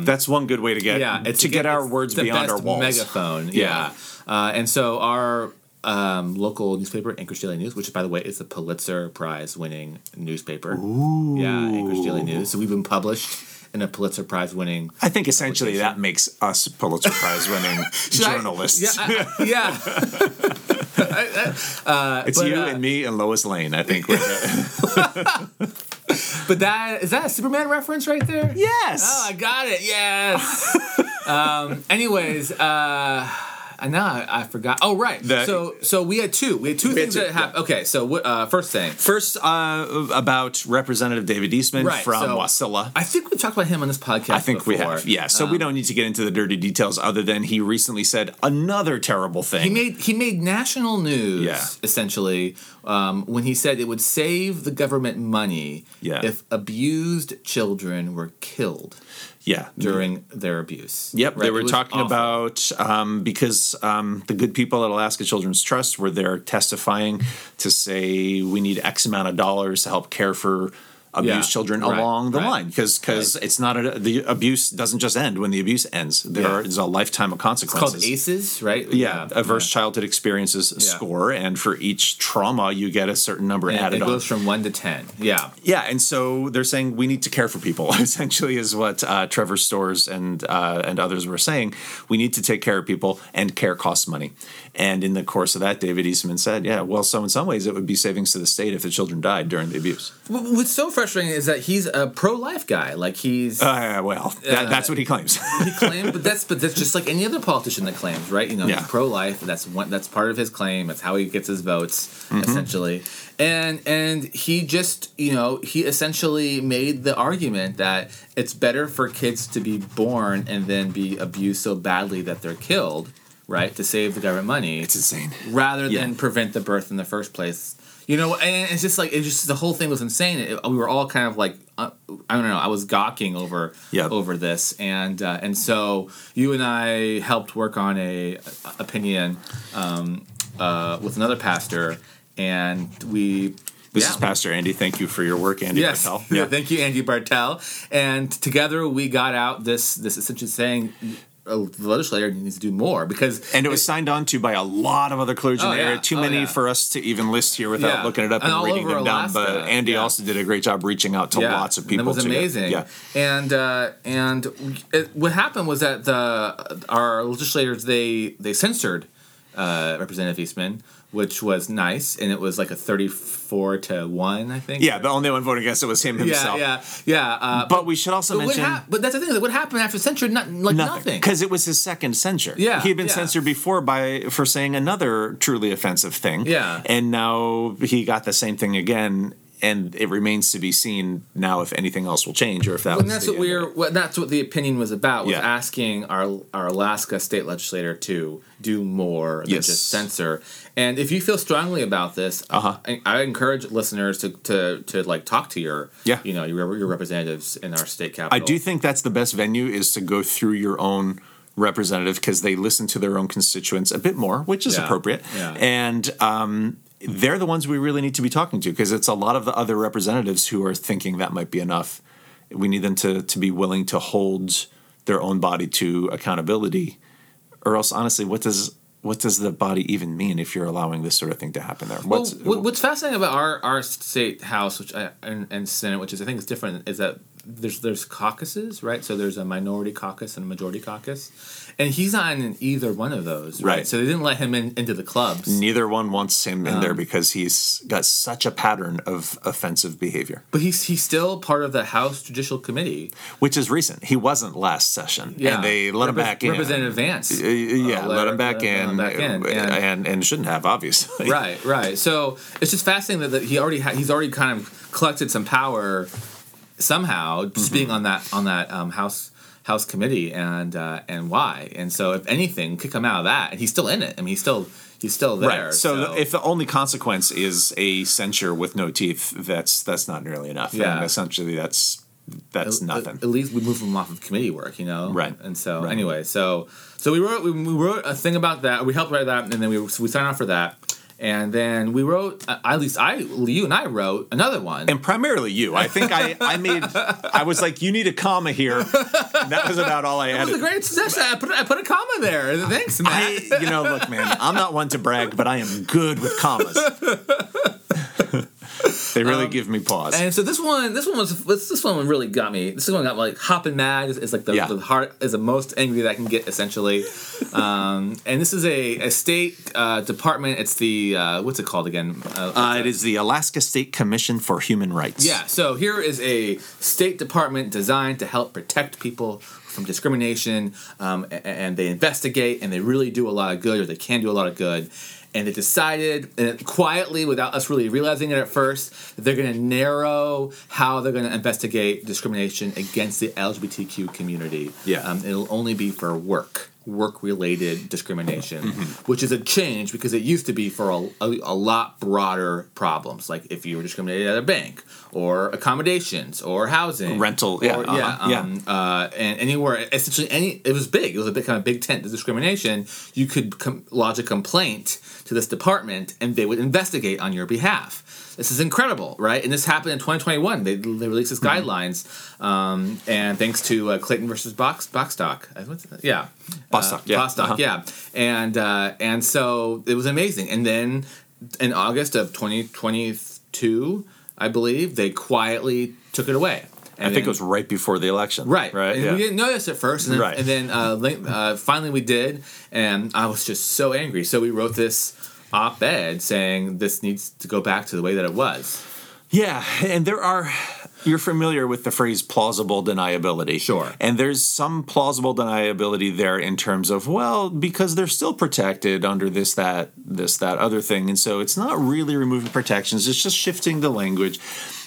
that's one good way to get yeah to get our it's words beyond our walls. megaphone Yeah. yeah, Uh, and so our um, local newspaper anchorage daily news which by the way is a pulitzer prize winning newspaper Ooh. yeah anchorage daily news so we've been published in a pulitzer prize winning I think essentially that makes us Pulitzer Prize winning Should I- journalists. yeah, I- yeah. it's but, you uh, and me and Lois Lane. I think. But that is that a Superman reference right there? yes. Oh, I got it. Yes. um, anyways, uh, and now I, I forgot. Oh, right. The- so, so we had two. We had two We had things two, that happened. Okay. So, what? Uh, first thing. First, uh, about Representative David Eastman Right, from so- Wasilla. I think we talked about him on this podcast. I think we have. Yeah. So we don't need to get into the dirty details other than he recently said another terrible thing. He made he made national news Yeah. essentially um, when he said it would save the government money Yeah. if abused children were killed yeah. during their abuse. Yep, Right? they were talking awful. about um, because um, the good people at Alaska Children's Trust were there testifying to say we need X amount of dollars to help care for abused Yeah, children right, along the right. line because because it's not a, the abuse doesn't just end when the abuse ends. There Yeah. is a lifetime of It's called consequences. ACEs, right? yeah, adverse childhood experiences score, and for each trauma, you get a certain number And added it on. goes from one to ten. Yeah. Yeah, and so they're saying we need to care for people. Essentially, is what uh, Trevor Storrs and uh, and others were saying. We need to take care of people, and care costs money. And in the course of that, David Eastman said, "Yeah, well, so in some ways, it would be savings to the state if the children died during the abuse." What's so frustrating is that he's a pro-life guy. Like he's Uh, well, that, that's what he claims. he claimed, but that's but that's just like any other politician that claims, right? You know, Yeah. he's pro-life. That's one. That's part of his claim. That's how he gets his votes, Mm-hmm. essentially. And and he just you know he essentially made the argument that it's better for kids to be born and then be abused so badly that they're killed, right, to save the government money, it's insane. rather Yeah. than prevent the birth in the first place. You know, and it's just like it's just the whole thing was insane. It, we were all kind of like uh, I don't know. I was gawking over Yep. over this, and uh, and so you and I helped work on a, a opinion um, uh, with another pastor, and we. This yeah, is Pastor Andy. Thank you for your work, Andy Yes. Bartel. Yeah. Thank you, Andy Bartel. And together we got out this this essentially saying the legislator needs to do more because And it was signed on to by a lot of other clergy in Oh, the area. yeah. Too Oh, many yeah. for us to even list here without Yeah. looking it up And and, reading them down. But Andy also did a great job reaching out to lots of people. It was get- amazing. yeah. And uh, and it, what happened was that the our legislators they they censored uh, Representative Eastman, which was nice, and it was like a thirty-four to one, I think. Yeah, the only one voting against it was him himself. yeah, yeah. Uh, But we should also mention hap- but that's the thing. Like, what happened after censure? Not, like nothing nothing. because it was his second censure. Yeah, he had been yeah. censored before by for saying another truly offensive thing. Yeah. and now he got the same thing again. And it remains to be seen now if anything else will change or if that. And was that's the what we're. What, that's what the opinion was about. Was Yeah. asking our our Alaska state legislator to do more than Yes. just censor. And if you feel strongly about this, Uh-huh. I, I encourage listeners to, to to like talk to your Yeah. you know your your representatives in our state capital. I do think that's the best venue is to go through your own representative because they listen to their own constituents a bit more, which is Yeah. appropriate. Yeah. And um, they're the ones we really need to be talking to because it's a lot of the other representatives who are thinking that might be enough. We need them to to be willing to hold their own body to accountability, or else, honestly, what does what does the body even mean if you're allowing this sort of thing to happen there? Well, What's what- what's fascinating about our, our state house, which I, and, and Senate, which is I think is different, is that there's there's caucuses, right? So there's a minority caucus and a majority caucus, and he's not in either one of those, right? Right. So they didn't let him in, into the clubs. neither one wants him in there Um, because he's got such a pattern of offensive behavior. But he's he's still part of the House Judicial Committee. which is recent. He wasn't last session, Yeah, and they let him back in. Representative Vance. Uh, yeah, Uh, let, him back let in, him back in, and, and- and and shouldn't have obviously. right, right. So it's just fascinating that, that he already ha- he's already kind of collected some power somehow, just being on that on that um, House House committee, and uh, and why. And so if anything, kick him out of that, and he's still in it. I mean, he's still he's still there. Right. So, the- if the only consequence is a censure with no teeth, that's that's not nearly enough. Yeah. And essentially, that's that's at, nothing. At least we move him off of committee work, you know. Right. And so Right. anyway, so so we wrote we, we wrote a thing about that. We helped write that, and then we we signed off for that. And then we wrote, uh, at least I, you and I wrote another one. and primarily you. I think I, I made. I was like, you need a comma here. And that was about all I had. That was a great suggestion. I put I put a comma there. Thanks, Matt. I, you know, look, man, I'm not one to brag, but I am good with commas. they really give me pause. Um, and so this one, this one was this, this one really got me. This one got me like hopping mad. Is, is like the, Yeah. the heart is the most angry that I can get essentially. um, and this is a, a state uh, department. It's the uh, what's it called again? Uh, Uh, it is the Alaska State Commission for Human Rights. Yeah, so here is a State Department designed to help protect people from discrimination, um, a- and, they investigate and they really do a lot of good, or they can do a lot of good. And they decided, and quietly, without us really realizing it at first, that they're going to narrow how they're going to investigate discrimination against the LGBTQ community. Yeah. um, it'll only be for work. Work related discrimination, which is a change because it used to be for a, a, a lot broader problems, like if you were discriminated at a bank or accommodations or housing, Rental, yeah, or, uh-huh, yeah. um, uh, and anywhere essentially any it was big. It was a big kind of big tent of discrimination. You could com- lodge a complaint to this department and they would investigate on your behalf this is incredible right and this happened in 2021 they, they released these Mm-hmm. guidelines um, and thanks to uh, clayton versus Box, boxstock yeah Bostock, uh, yeah. Bostock, Uh-huh. yeah and uh, and so it was amazing and then in august of 2022 i believe they quietly took it away I think it was right before the election. Right, Right. And yeah. we didn't notice at first, and then, Right. and then uh, uh, finally we did, and I was just so angry. So we wrote this op-ed saying this needs to go back to the way that it was. Yeah, and there are. You're familiar with the phrase plausible deniability. Sure. And there's some plausible deniability there in terms of, well, because they're still protected under this, that, this, that other thing. And so it's not really removing protections, it's just shifting the language.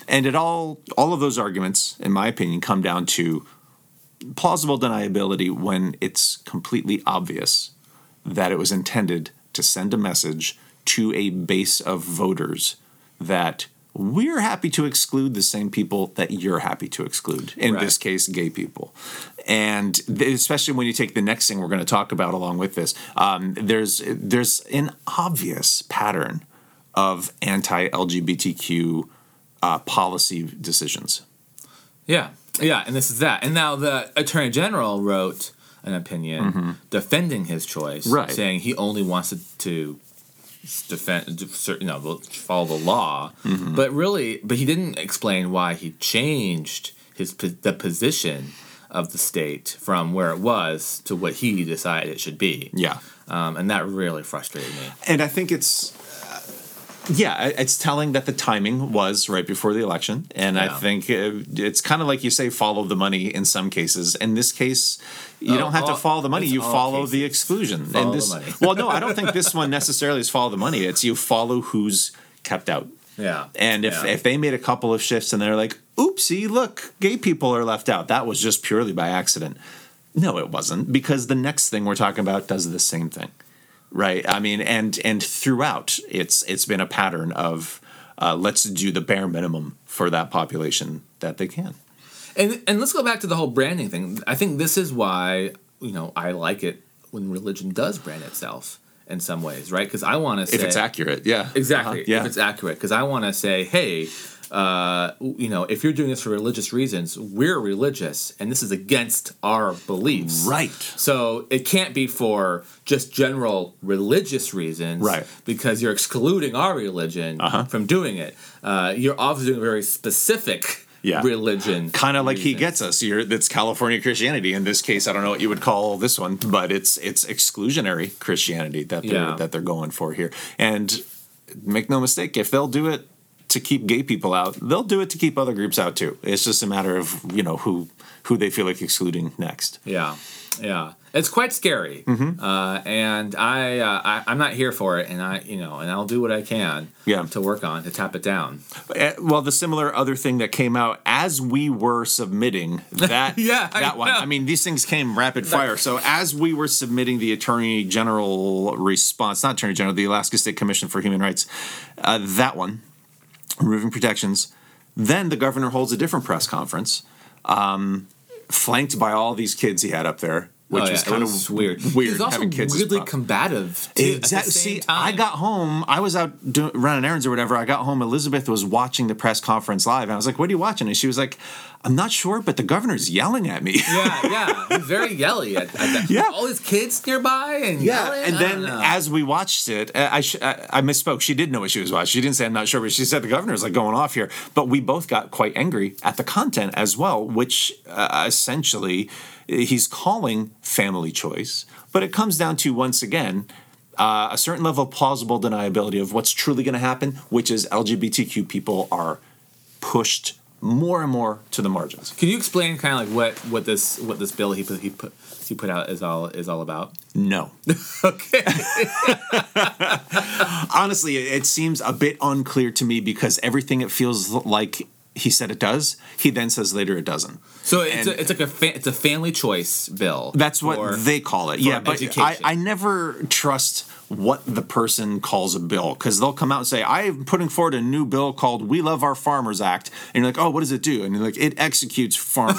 And it all all of those arguments, in my opinion, come down to plausible deniability when it's completely obvious that it was intended to send a message to a base of voters that we're happy to exclude the same people that you're happy to exclude. In Right. this case, gay people. And especially when you take the next thing we're going to talk about along with this, um, there's there's an obvious pattern of anti-LGBTQ uh, policy decisions. Yeah, yeah, and this is that. And now the attorney general wrote an opinion defending his choice, Mm-hmm. Right. saying he only wants to, to defend, you know, follow the law. Mm-hmm. But really, but he didn't explain why he changed his the position of the state from where it was to what he decided it should be. Yeah. um, and that really frustrated me. And I think it's, yeah, it's telling that the timing was right before the election. And I think it's kind of like you say, follow the money in some cases. In this case, you Oh, don't have all- to follow the money, you follow the exclusion. Follow and the this, money. well, no, I don't think this one necessarily is follow the money. It's you follow who's kept out. Yeah, And if, yeah. if they made a couple of shifts and they're like, oopsie, look, gay people are left out, that was just purely by accident. No, it wasn't, because the next thing we're talking about does the same thing. Right. I mean, and and throughout it's it's been a pattern of uh, let's do the bare minimum for that population that they can. And and let's go back to the whole branding thing. I think this is why you know I like it when religion does brand itself in some ways, right? Because I want to say If it's accurate, yeah. exactly Uh-huh, yeah. if it's accurate. Because I want to say, hey, uh, you know, if you're doing this for religious reasons, we're religious, and this is against our beliefs, Right. So it can't be for just general religious reasons, Right. Because you're excluding our religion Uh-huh. from doing it. Uh, you're obviously doing a very specific Yeah. religion, kind of like he gets us. You're, that's California Christianity. In this case, I don't know what you would call this one, but it's it's exclusionary Christianity that they're Yeah. that they're going for here. And make no mistake, if they'll do it to keep gay people out, they'll do it to keep other groups out too. It's just a matter of you know who who they feel like excluding next. Yeah, yeah, it's quite scary, Mm-hmm. uh, and I, uh, I I'm not here for it, and I you know, and I'll do what I can, Yeah. to work on to tap it down. Uh, Well, the similar other thing that came out as we were submitting that Yeah, I that one. know. I mean, these things came rapid fire. So as we were submitting the Attorney General response, not Attorney General, the Alaska State Commission for Human Rights, uh, that one, removing protections. Then the governor holds a different press conference, um, flanked by all these kids he had up there, which Oh, yeah, was it kind was of weird. Weird He's also having kids. weirdly combative. Too, Exactly. At the same See, time. I got home. I was out doing, running errands or whatever. I got home. Elizabeth was watching the press conference live. And I was like, "What are you watching?" And she was like, "I'm not sure, but the governor's yelling at me." Yeah, yeah, he's very yelly at, at that. Yeah. all his kids nearby and Yeah, yelling, and I then don't know. as we watched it, I, I, I I misspoke. She did know what she was watching. She didn't say I'm not sure, but she said the governor's like going off here. But we both got quite angry at the content as well, which uh, essentially he's calling family choice. But it comes down to once again uh, a certain level of plausible deniability of what's truly going to happen, which is LGBTQ people are pushed more and more to the margins. Can you explain kind of like what what this what this bill he put he put he put out is all is all about? No. Okay. honestly, it, it seems a bit unclear to me because everything it feels like he said it does. He then says later it doesn't. So it's And- a, it's like a fa- it's a family choice bill. That's what for- they call it. Yeah, but education. I, I never trust what the person calls a bill because they'll come out and say, I'm putting forward a new bill called We Love Our Farmers Act. And you're like, oh, what does it do? And you're like, it executes farmers.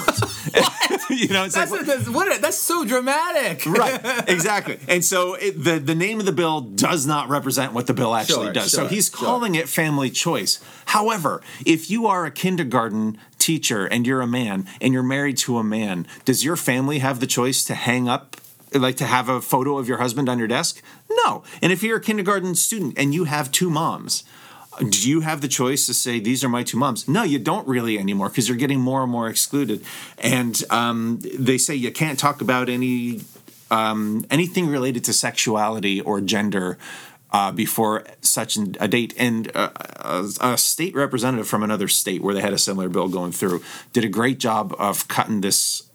you know, it's That's, like, that's, what, that's so dramatic. right exactly and so it, the the name of the bill does not represent what the bill actually Sure, does so sure, he's sure. calling it family choice however if you are a kindergarten teacher and you're a man and you're married to a man does your family have the choice to hang up like to have a photo of your husband on your desk no and if you're a kindergarten student and you have two moms do you have the choice to say these are my two moms? No, you don't really anymore because you're getting more and more excluded. And um, they say you can't talk about any um, anything related to sexuality or gender uh, before such a date. And uh, a, a state representative from another state where they had a similar bill going through did a great job of cutting this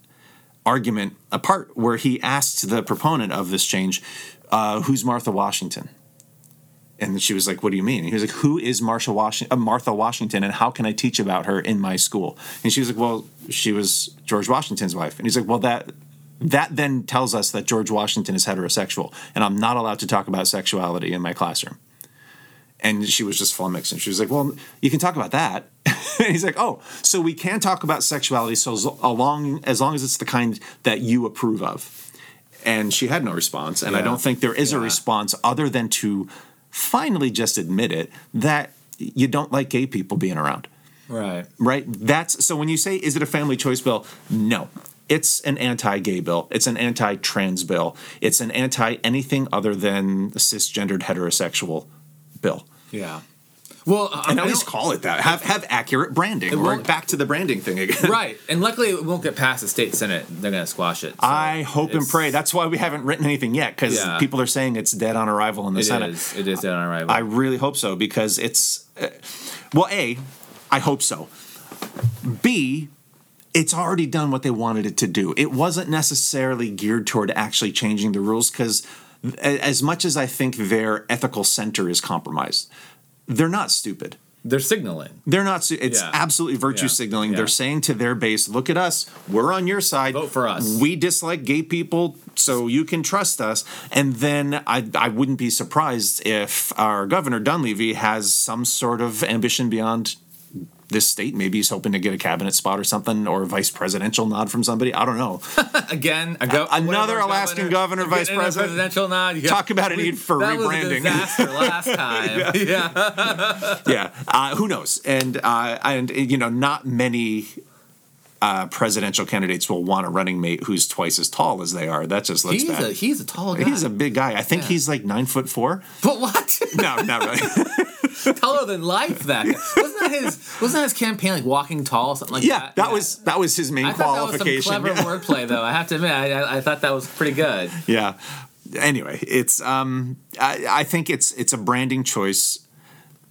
argument apart, where he asked the proponent of this change, uh, "Who's Martha Washington?" And she was like, "What do you mean?" And he was like, "Who is Marsha Washington, uh, Martha Washington, and how can I teach about her in my school?" And she was like, "Well, she was George Washington's wife." And he's like, "Well, that that then tells us that George Washington is heterosexual, and I'm not allowed to talk about sexuality in my classroom." And she was just flummoxed, and she was like, "Well, you can talk about that." and he's like, "Oh, so we can talk about sexuality so as long as long as it's the kind that you approve of." And she had no response, and I don't think there is a response other than to finally just admit it that you don't like gay people being around. Right. right? That's so when you say is it a family choice bill? No. It's an anti-gay bill. It's an anti-trans bill. It's an anti anything other than cisgendered heterosexual bill Yeah. Well, and I at least call it that have have accurate branding we're back to the branding thing again right, and luckily it won't get past the state senate. They're going to squash it. so I hope and pray. That's why we haven't written anything yet, because Yeah. people are saying it's dead on arrival in the It Senate. is. It is dead on arrival. I really hope so because it's uh, well, a, I hope so. B, it's already done what they wanted it to do. It wasn't necessarily geared toward actually changing the rules because, as much as I think their ethical center is compromised, they're not stupid. They're signaling. They're not. It's Yeah. absolutely virtue Yeah. signaling. Yeah. They're saying to their base, "Look at us. We're on your side. Vote for us." We dislike gay people, so you can trust us." And then I, I wouldn't be surprised if our governor Dunleavy has some sort of ambition beyond this state. Maybe he's hoping to get a cabinet spot or something, or a vice presidential nod from somebody. I don't know. Again, go- Another Alaskan governor, vice president. presidential nod. Yeah. Talk about a need for that rebranding. Disaster last time. yeah. yeah, uh, who knows? And uh, and you know, not many uh, presidential candidates will want a running mate who's twice as tall as they are. That just looks He's bad. a he's a tall guy. He's a big guy. I think Yeah. he's like nine foot four. but what? No, not really. Taller than life. That guy. wasn't that his wasn't that his campaign like walking tall something like yeah, that? that was that was his main I thought that was some qualification. clever wordplay, though. I have to admit, I, I, I thought that was pretty good. yeah. Anyway, it's um, I, I think it's it's a branding choice,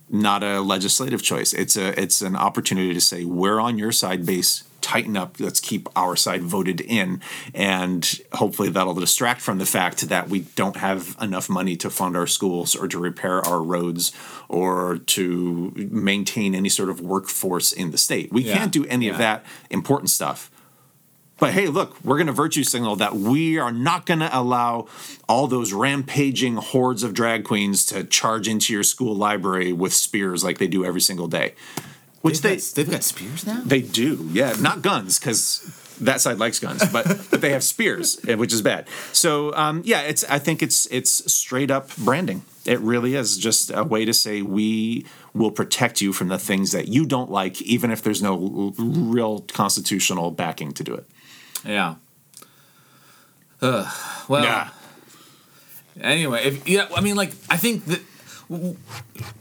not a legislative choice. It's a it's an opportunity to say we're on your side, base. Tighten up. Let's keep our side voted in, and hopefully that'll distract from the fact that we don't have enough money to fund our schools or to repair our roads or to maintain any sort of workforce in the state. We Yeah. can't do any of that important stuff. But hey, look, we're going to virtue signal that we are not going to allow all those rampaging hordes of drag queens to charge into your school library with spears like they do every single day. Which They've they got, they've got spears now. they do, yeah, not guns because that side likes guns, but but they have spears, eh, which is bad. So um, yeah, it's I think it's it's straight up branding. It really is just a way to say we will protect you from the things that you don't like, even if there's no real constitutional backing to do it. Yeah. Ugh. Well. Anyway, if yeah, I mean, like I think that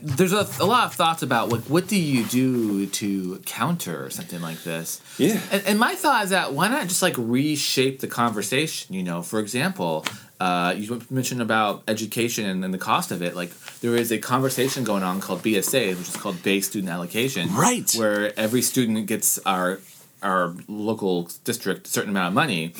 there's a, a lot of thoughts about like what do you do to counter something like this. Yeah. And, and my thought is that why not just like reshape the conversation? You know, for example, uh, you mentioned about education and, and the cost of it. Like there is a conversation going on called BSA, which is called Base Student Allocation, Right. Where every student gets our our local district a certain amount of money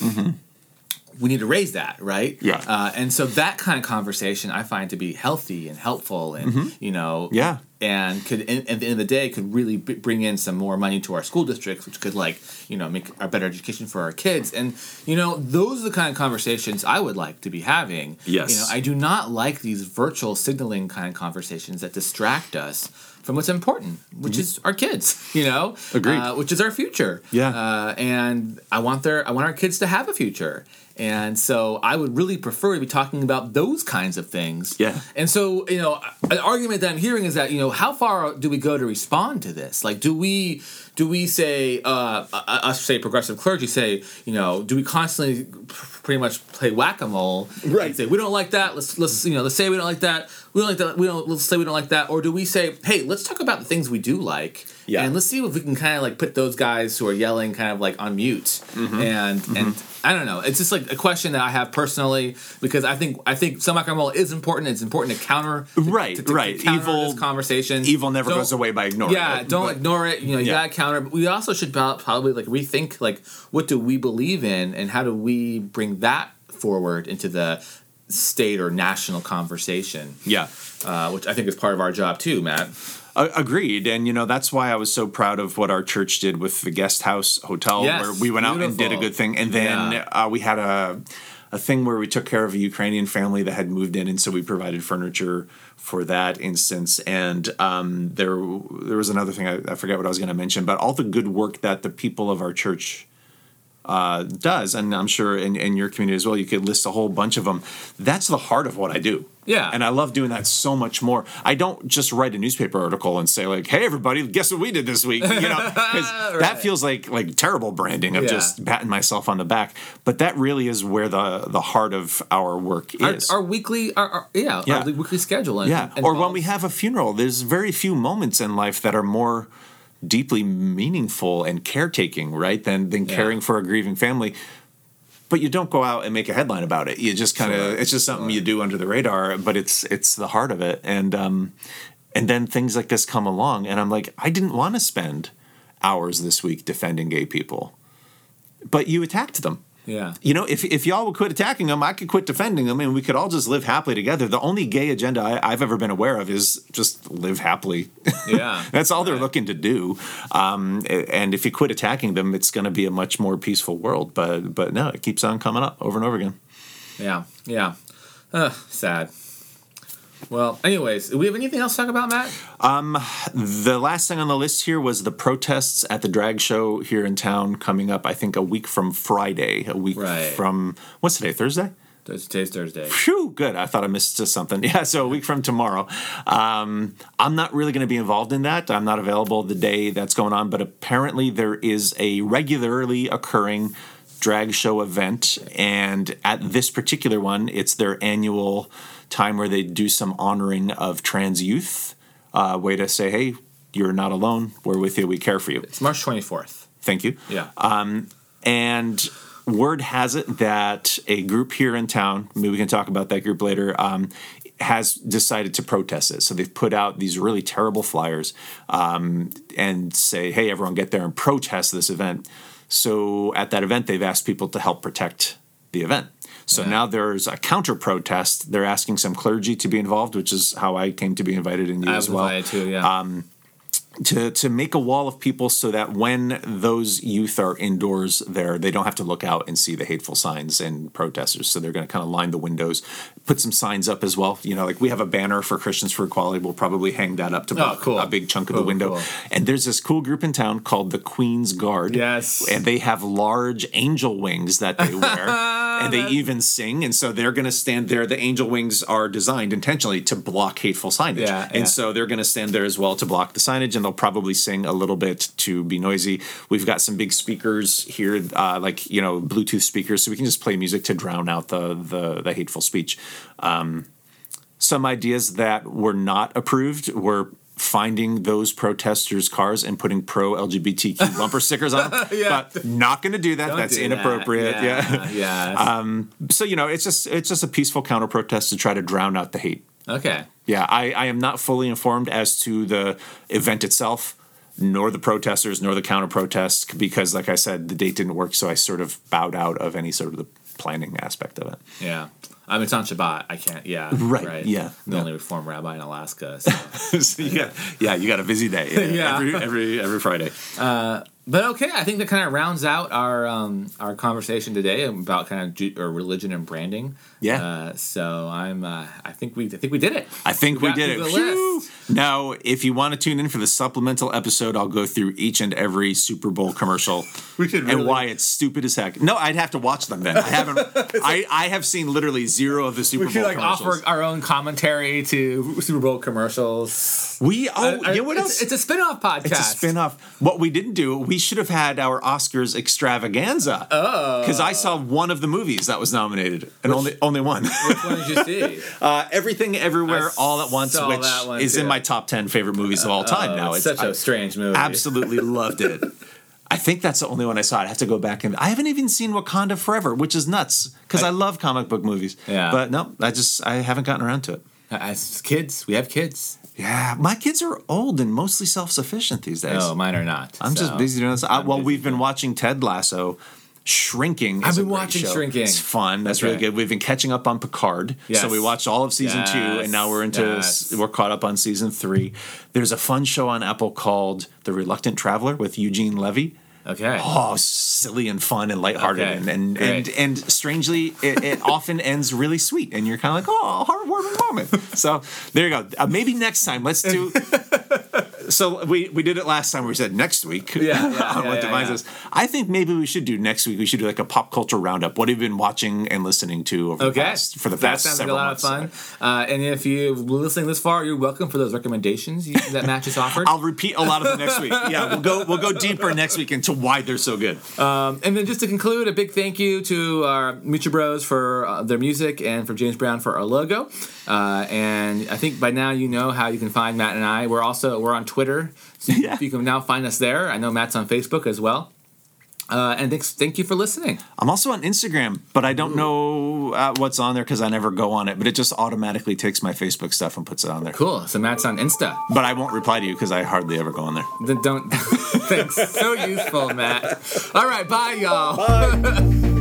we need to raise that, right? Mm-hmm. Yeah. Uh, and so that kind of conversation I find to be healthy and helpful, and you know, Mm-hmm. Yeah. and could in, at the end of the day could really b- bring in some more money to our school districts which could like you know make a better education for our kids and you know those are the kind of conversations i would like to be having Yes. you know i do not like these virtual signaling kind of conversations that distract us from what's important which is our kids you know Mm-hmm. Agreed. uh, which is our future Yeah. uh, and i want their i want our kids to have a future and so I would really prefer to be talking about those kinds of things. Yeah. And so, you know, an argument that I'm hearing is that, you know, how far do we go to respond to this? Like, do we do we say, uh, us say progressive clergy say, you know, do we constantly pretty much play whack a mole? Right. Say we don't like that. Let's let's you know let's say we don't like that. We don't like that. We don't. Let's say we don't like that. Or do we say, hey, let's talk about the things we do like? Yeah. And let's see if we can kind of like put those guys who are yelling kind of like on mute. And and I don't know. It's just like a question that I have personally because I think I think some roll is important. It's important to counter to- Right, to- to right. counter Evil- this conversation. Evil never Don't- goes away by ignoring it. yeah, it. don't but- ignore it. You know, you Yeah. gotta counter. But we also should probably like rethink like what do we believe in and how do we bring that forward into the state or national conversation, Yeah. uh, which I think is part of our job too, Matt. Agreed, and you know that's why I was so proud of what our church did with the guest house hotel, Yes, where we went out and did a good thing, and then Yeah. uh, we had a a thing where we took care of a Ukrainian family that had moved in, and so we provided furniture for that instance. And um, there there was another thing I, I forget what I was going to mention, but all the good work that the people of our church uh, does, and I'm sure in, in your community as well, you could list a whole bunch of them. That's the heart of what I do. Yeah. And I love doing that so much more. I don't just write a newspaper article and say like, "Hey, everybody, guess what we did this week?" You know, because that feels like like terrible branding of Yeah. just patting myself on the back. But that really is where the the heart of our work Our, is. our weekly, our, our yeah, Yeah. our weekly schedule. And, yeah. and Or when we have a funeral, there's very few moments in life that are more deeply meaningful and caretaking, right? Than than Yeah. caring for a grieving family. But you don't go out and make a headline about it. You just kind of Sure, it's just something you do under the radar, but it's it's the heart of it. And um and then things like this come along and I'm like, I didn't want to spend hours this week defending gay people. But you attacked them. Yeah, You know, if, if y'all would quit attacking them, I could quit defending them, and we could all just live happily together. The only gay agenda I, I've ever been aware of is just live happily. Yeah. That's all they're looking to do. Um, and if you quit attacking them, it's going to be a much more peaceful world. But but no, it keeps on coming up over and over again. yeah, yeah. Uh, sad. Well, anyways, do we have anything else to talk about, Matt? Um, The last thing on the list here was the protests at the drag show here in town coming up. I think a week from Friday. A week Right. from what's today? Thursday. Today's Thursday. Phew, good. I thought I missed something. Yeah, so a week from tomorrow. Um, I'm not really going to be involved in that. I'm not available the day that's going on, but apparently there is a regularly occurring drag show event. And at this particular one, it's their annual time where they do some honoring of trans youth. Uh, way to say, hey, you're not alone. We're with you. We care for you. It's March twenty fourth. Thank you. Yeah. And word has it that a group here in town, maybe we can talk about that group later, um, has decided to protest it. So they've put out these really terrible flyers um, and say, hey, everyone get there and protest this event. So at that event, they've asked people to help protect the event. So Yeah. now there's a counter protest. They're asking some clergy to be involved, which is how I came to be invited in you I as well too. Yeah. Um, to to make a wall of people so that when those youth are indoors there they don't have to look out and see the hateful signs and protesters so they're going to kind of line the windows put some signs up as well you know like we have a banner for christians for equality we'll probably hang that up to Oh, cool. a big chunk of the window cool. and there's this cool group in town called the queen's guard Yes. and they have large angel wings that they wear and they even sing and so they're going to stand there the angel wings are designed intentionally to block hateful signage. Yeah, and yeah. so they're going to stand there as well to block the signage and they'll probably sing a little bit to be noisy. We've got some big speakers here uh, like you know bluetooth speakers so we can just play music to drown out the the, the hateful speech. Um, some ideas that were not approved were finding those protesters' cars and putting pro LGBTQ bumper stickers on them. Yeah. But not going to do that. Don't That's do that. inappropriate. Yeah. Yeah. Um, so you know, it's just it's just a peaceful counter protest to try to drown out the hate. okay. Yeah, I, I am not fully informed as to the event itself. nor the protesters, nor the counter protests, because, like I said, the date didn't work. So I sort of bowed out of any sort of the planning aspect of it. Yeah. I mean, it's on Shabbat. I can't. Yeah. Right, yeah, I'm the yeah. only Reform rabbi in Alaska. So. so you got, yeah, you got a busy day. Yeah. every every every Friday. Uh, But okay, I think that kind of rounds out our um, our conversation today about kind of Ju- or religion and branding. Yeah. Uh, so I'm. Uh, I think we. I think we did it. I think we got did it. through the Phew. list. Now, if you want to tune in for the supplemental episode, I'll go through each and every Super Bowl commercial We should really- and why it's stupid as heck. No, I'd have to watch them then. I haven't. I, I have seen literally zero of the Super Bowl commercials. We should Bowl like commercials. offer our own commentary to Super Bowl commercials. we oh, Uh, you know what it's, else? It's a spin-off podcast. It's a spin-off. What we didn't do, we should have had our Oscars extravaganza. Oh. Because I saw one of the movies that was nominated, and only only one. Which one did you see? uh, Everything, Everywhere, I All at Once, which is too. in my top ten favorite movies of all time. Oh, now it's such a I strange movie. absolutely loved it. I think that's the only one I saw. I'd have to go back and I haven't even seen Wakanda Forever, which is nuts because I, love comic book movies. Yeah. but no, I just I haven't gotten around to it. As kids, we have kids. Yeah, my kids are old and mostly self-sufficient these days. No, mine are not. I'm just busy doing this. I, well, busy we've been watching Ted Lasso. Shrinking. I've been watching show. Shrinking. It's fun. That's really good. We've been catching up on Picard. Yes. So we watched all of season two, and now we're into Yes. we're caught up on season three. There's a fun show on Apple called The Reluctant Traveler with Eugene Levy. Okay. Oh, silly and fun and lighthearted, Okay, and and, and and strangely, it, it often ends really sweet, and you're kind of like, oh, heartwarming moment. So there you go. Uh, maybe next time, let's do. So we, we did it last time. where We said next week Yeah, yeah, on what defines us. I think maybe we should do next week. We should do like a pop culture roundup. What have you been watching and listening to over the past for the past that sounds like a lot months? of fun. Uh, and if you're listening this far, you're welcome for those recommendations you, that Matt just offered. I'll repeat a lot of them next week. Yeah, we'll go we'll go deeper next week into why they're so good. and then just to conclude, a big thank you to our Mucha Bros for uh, their music and for James Brown for our logo. Uh, and I think by now you know how you can find Matt and I. We're also we're on Twitter, so Yeah. you can now find us there. I know Matt's on Facebook as well. Uh, and thanks, thank you for listening. I'm also on Instagram, but I don't know uh, what's on there because I never go on it. But it just automatically takes my Facebook stuff and puts it on there. Cool. So Matt's on Insta. But I won't reply to you because I hardly ever go on there. Then don't. thanks. So useful, Matt. All right. Bye, y'all.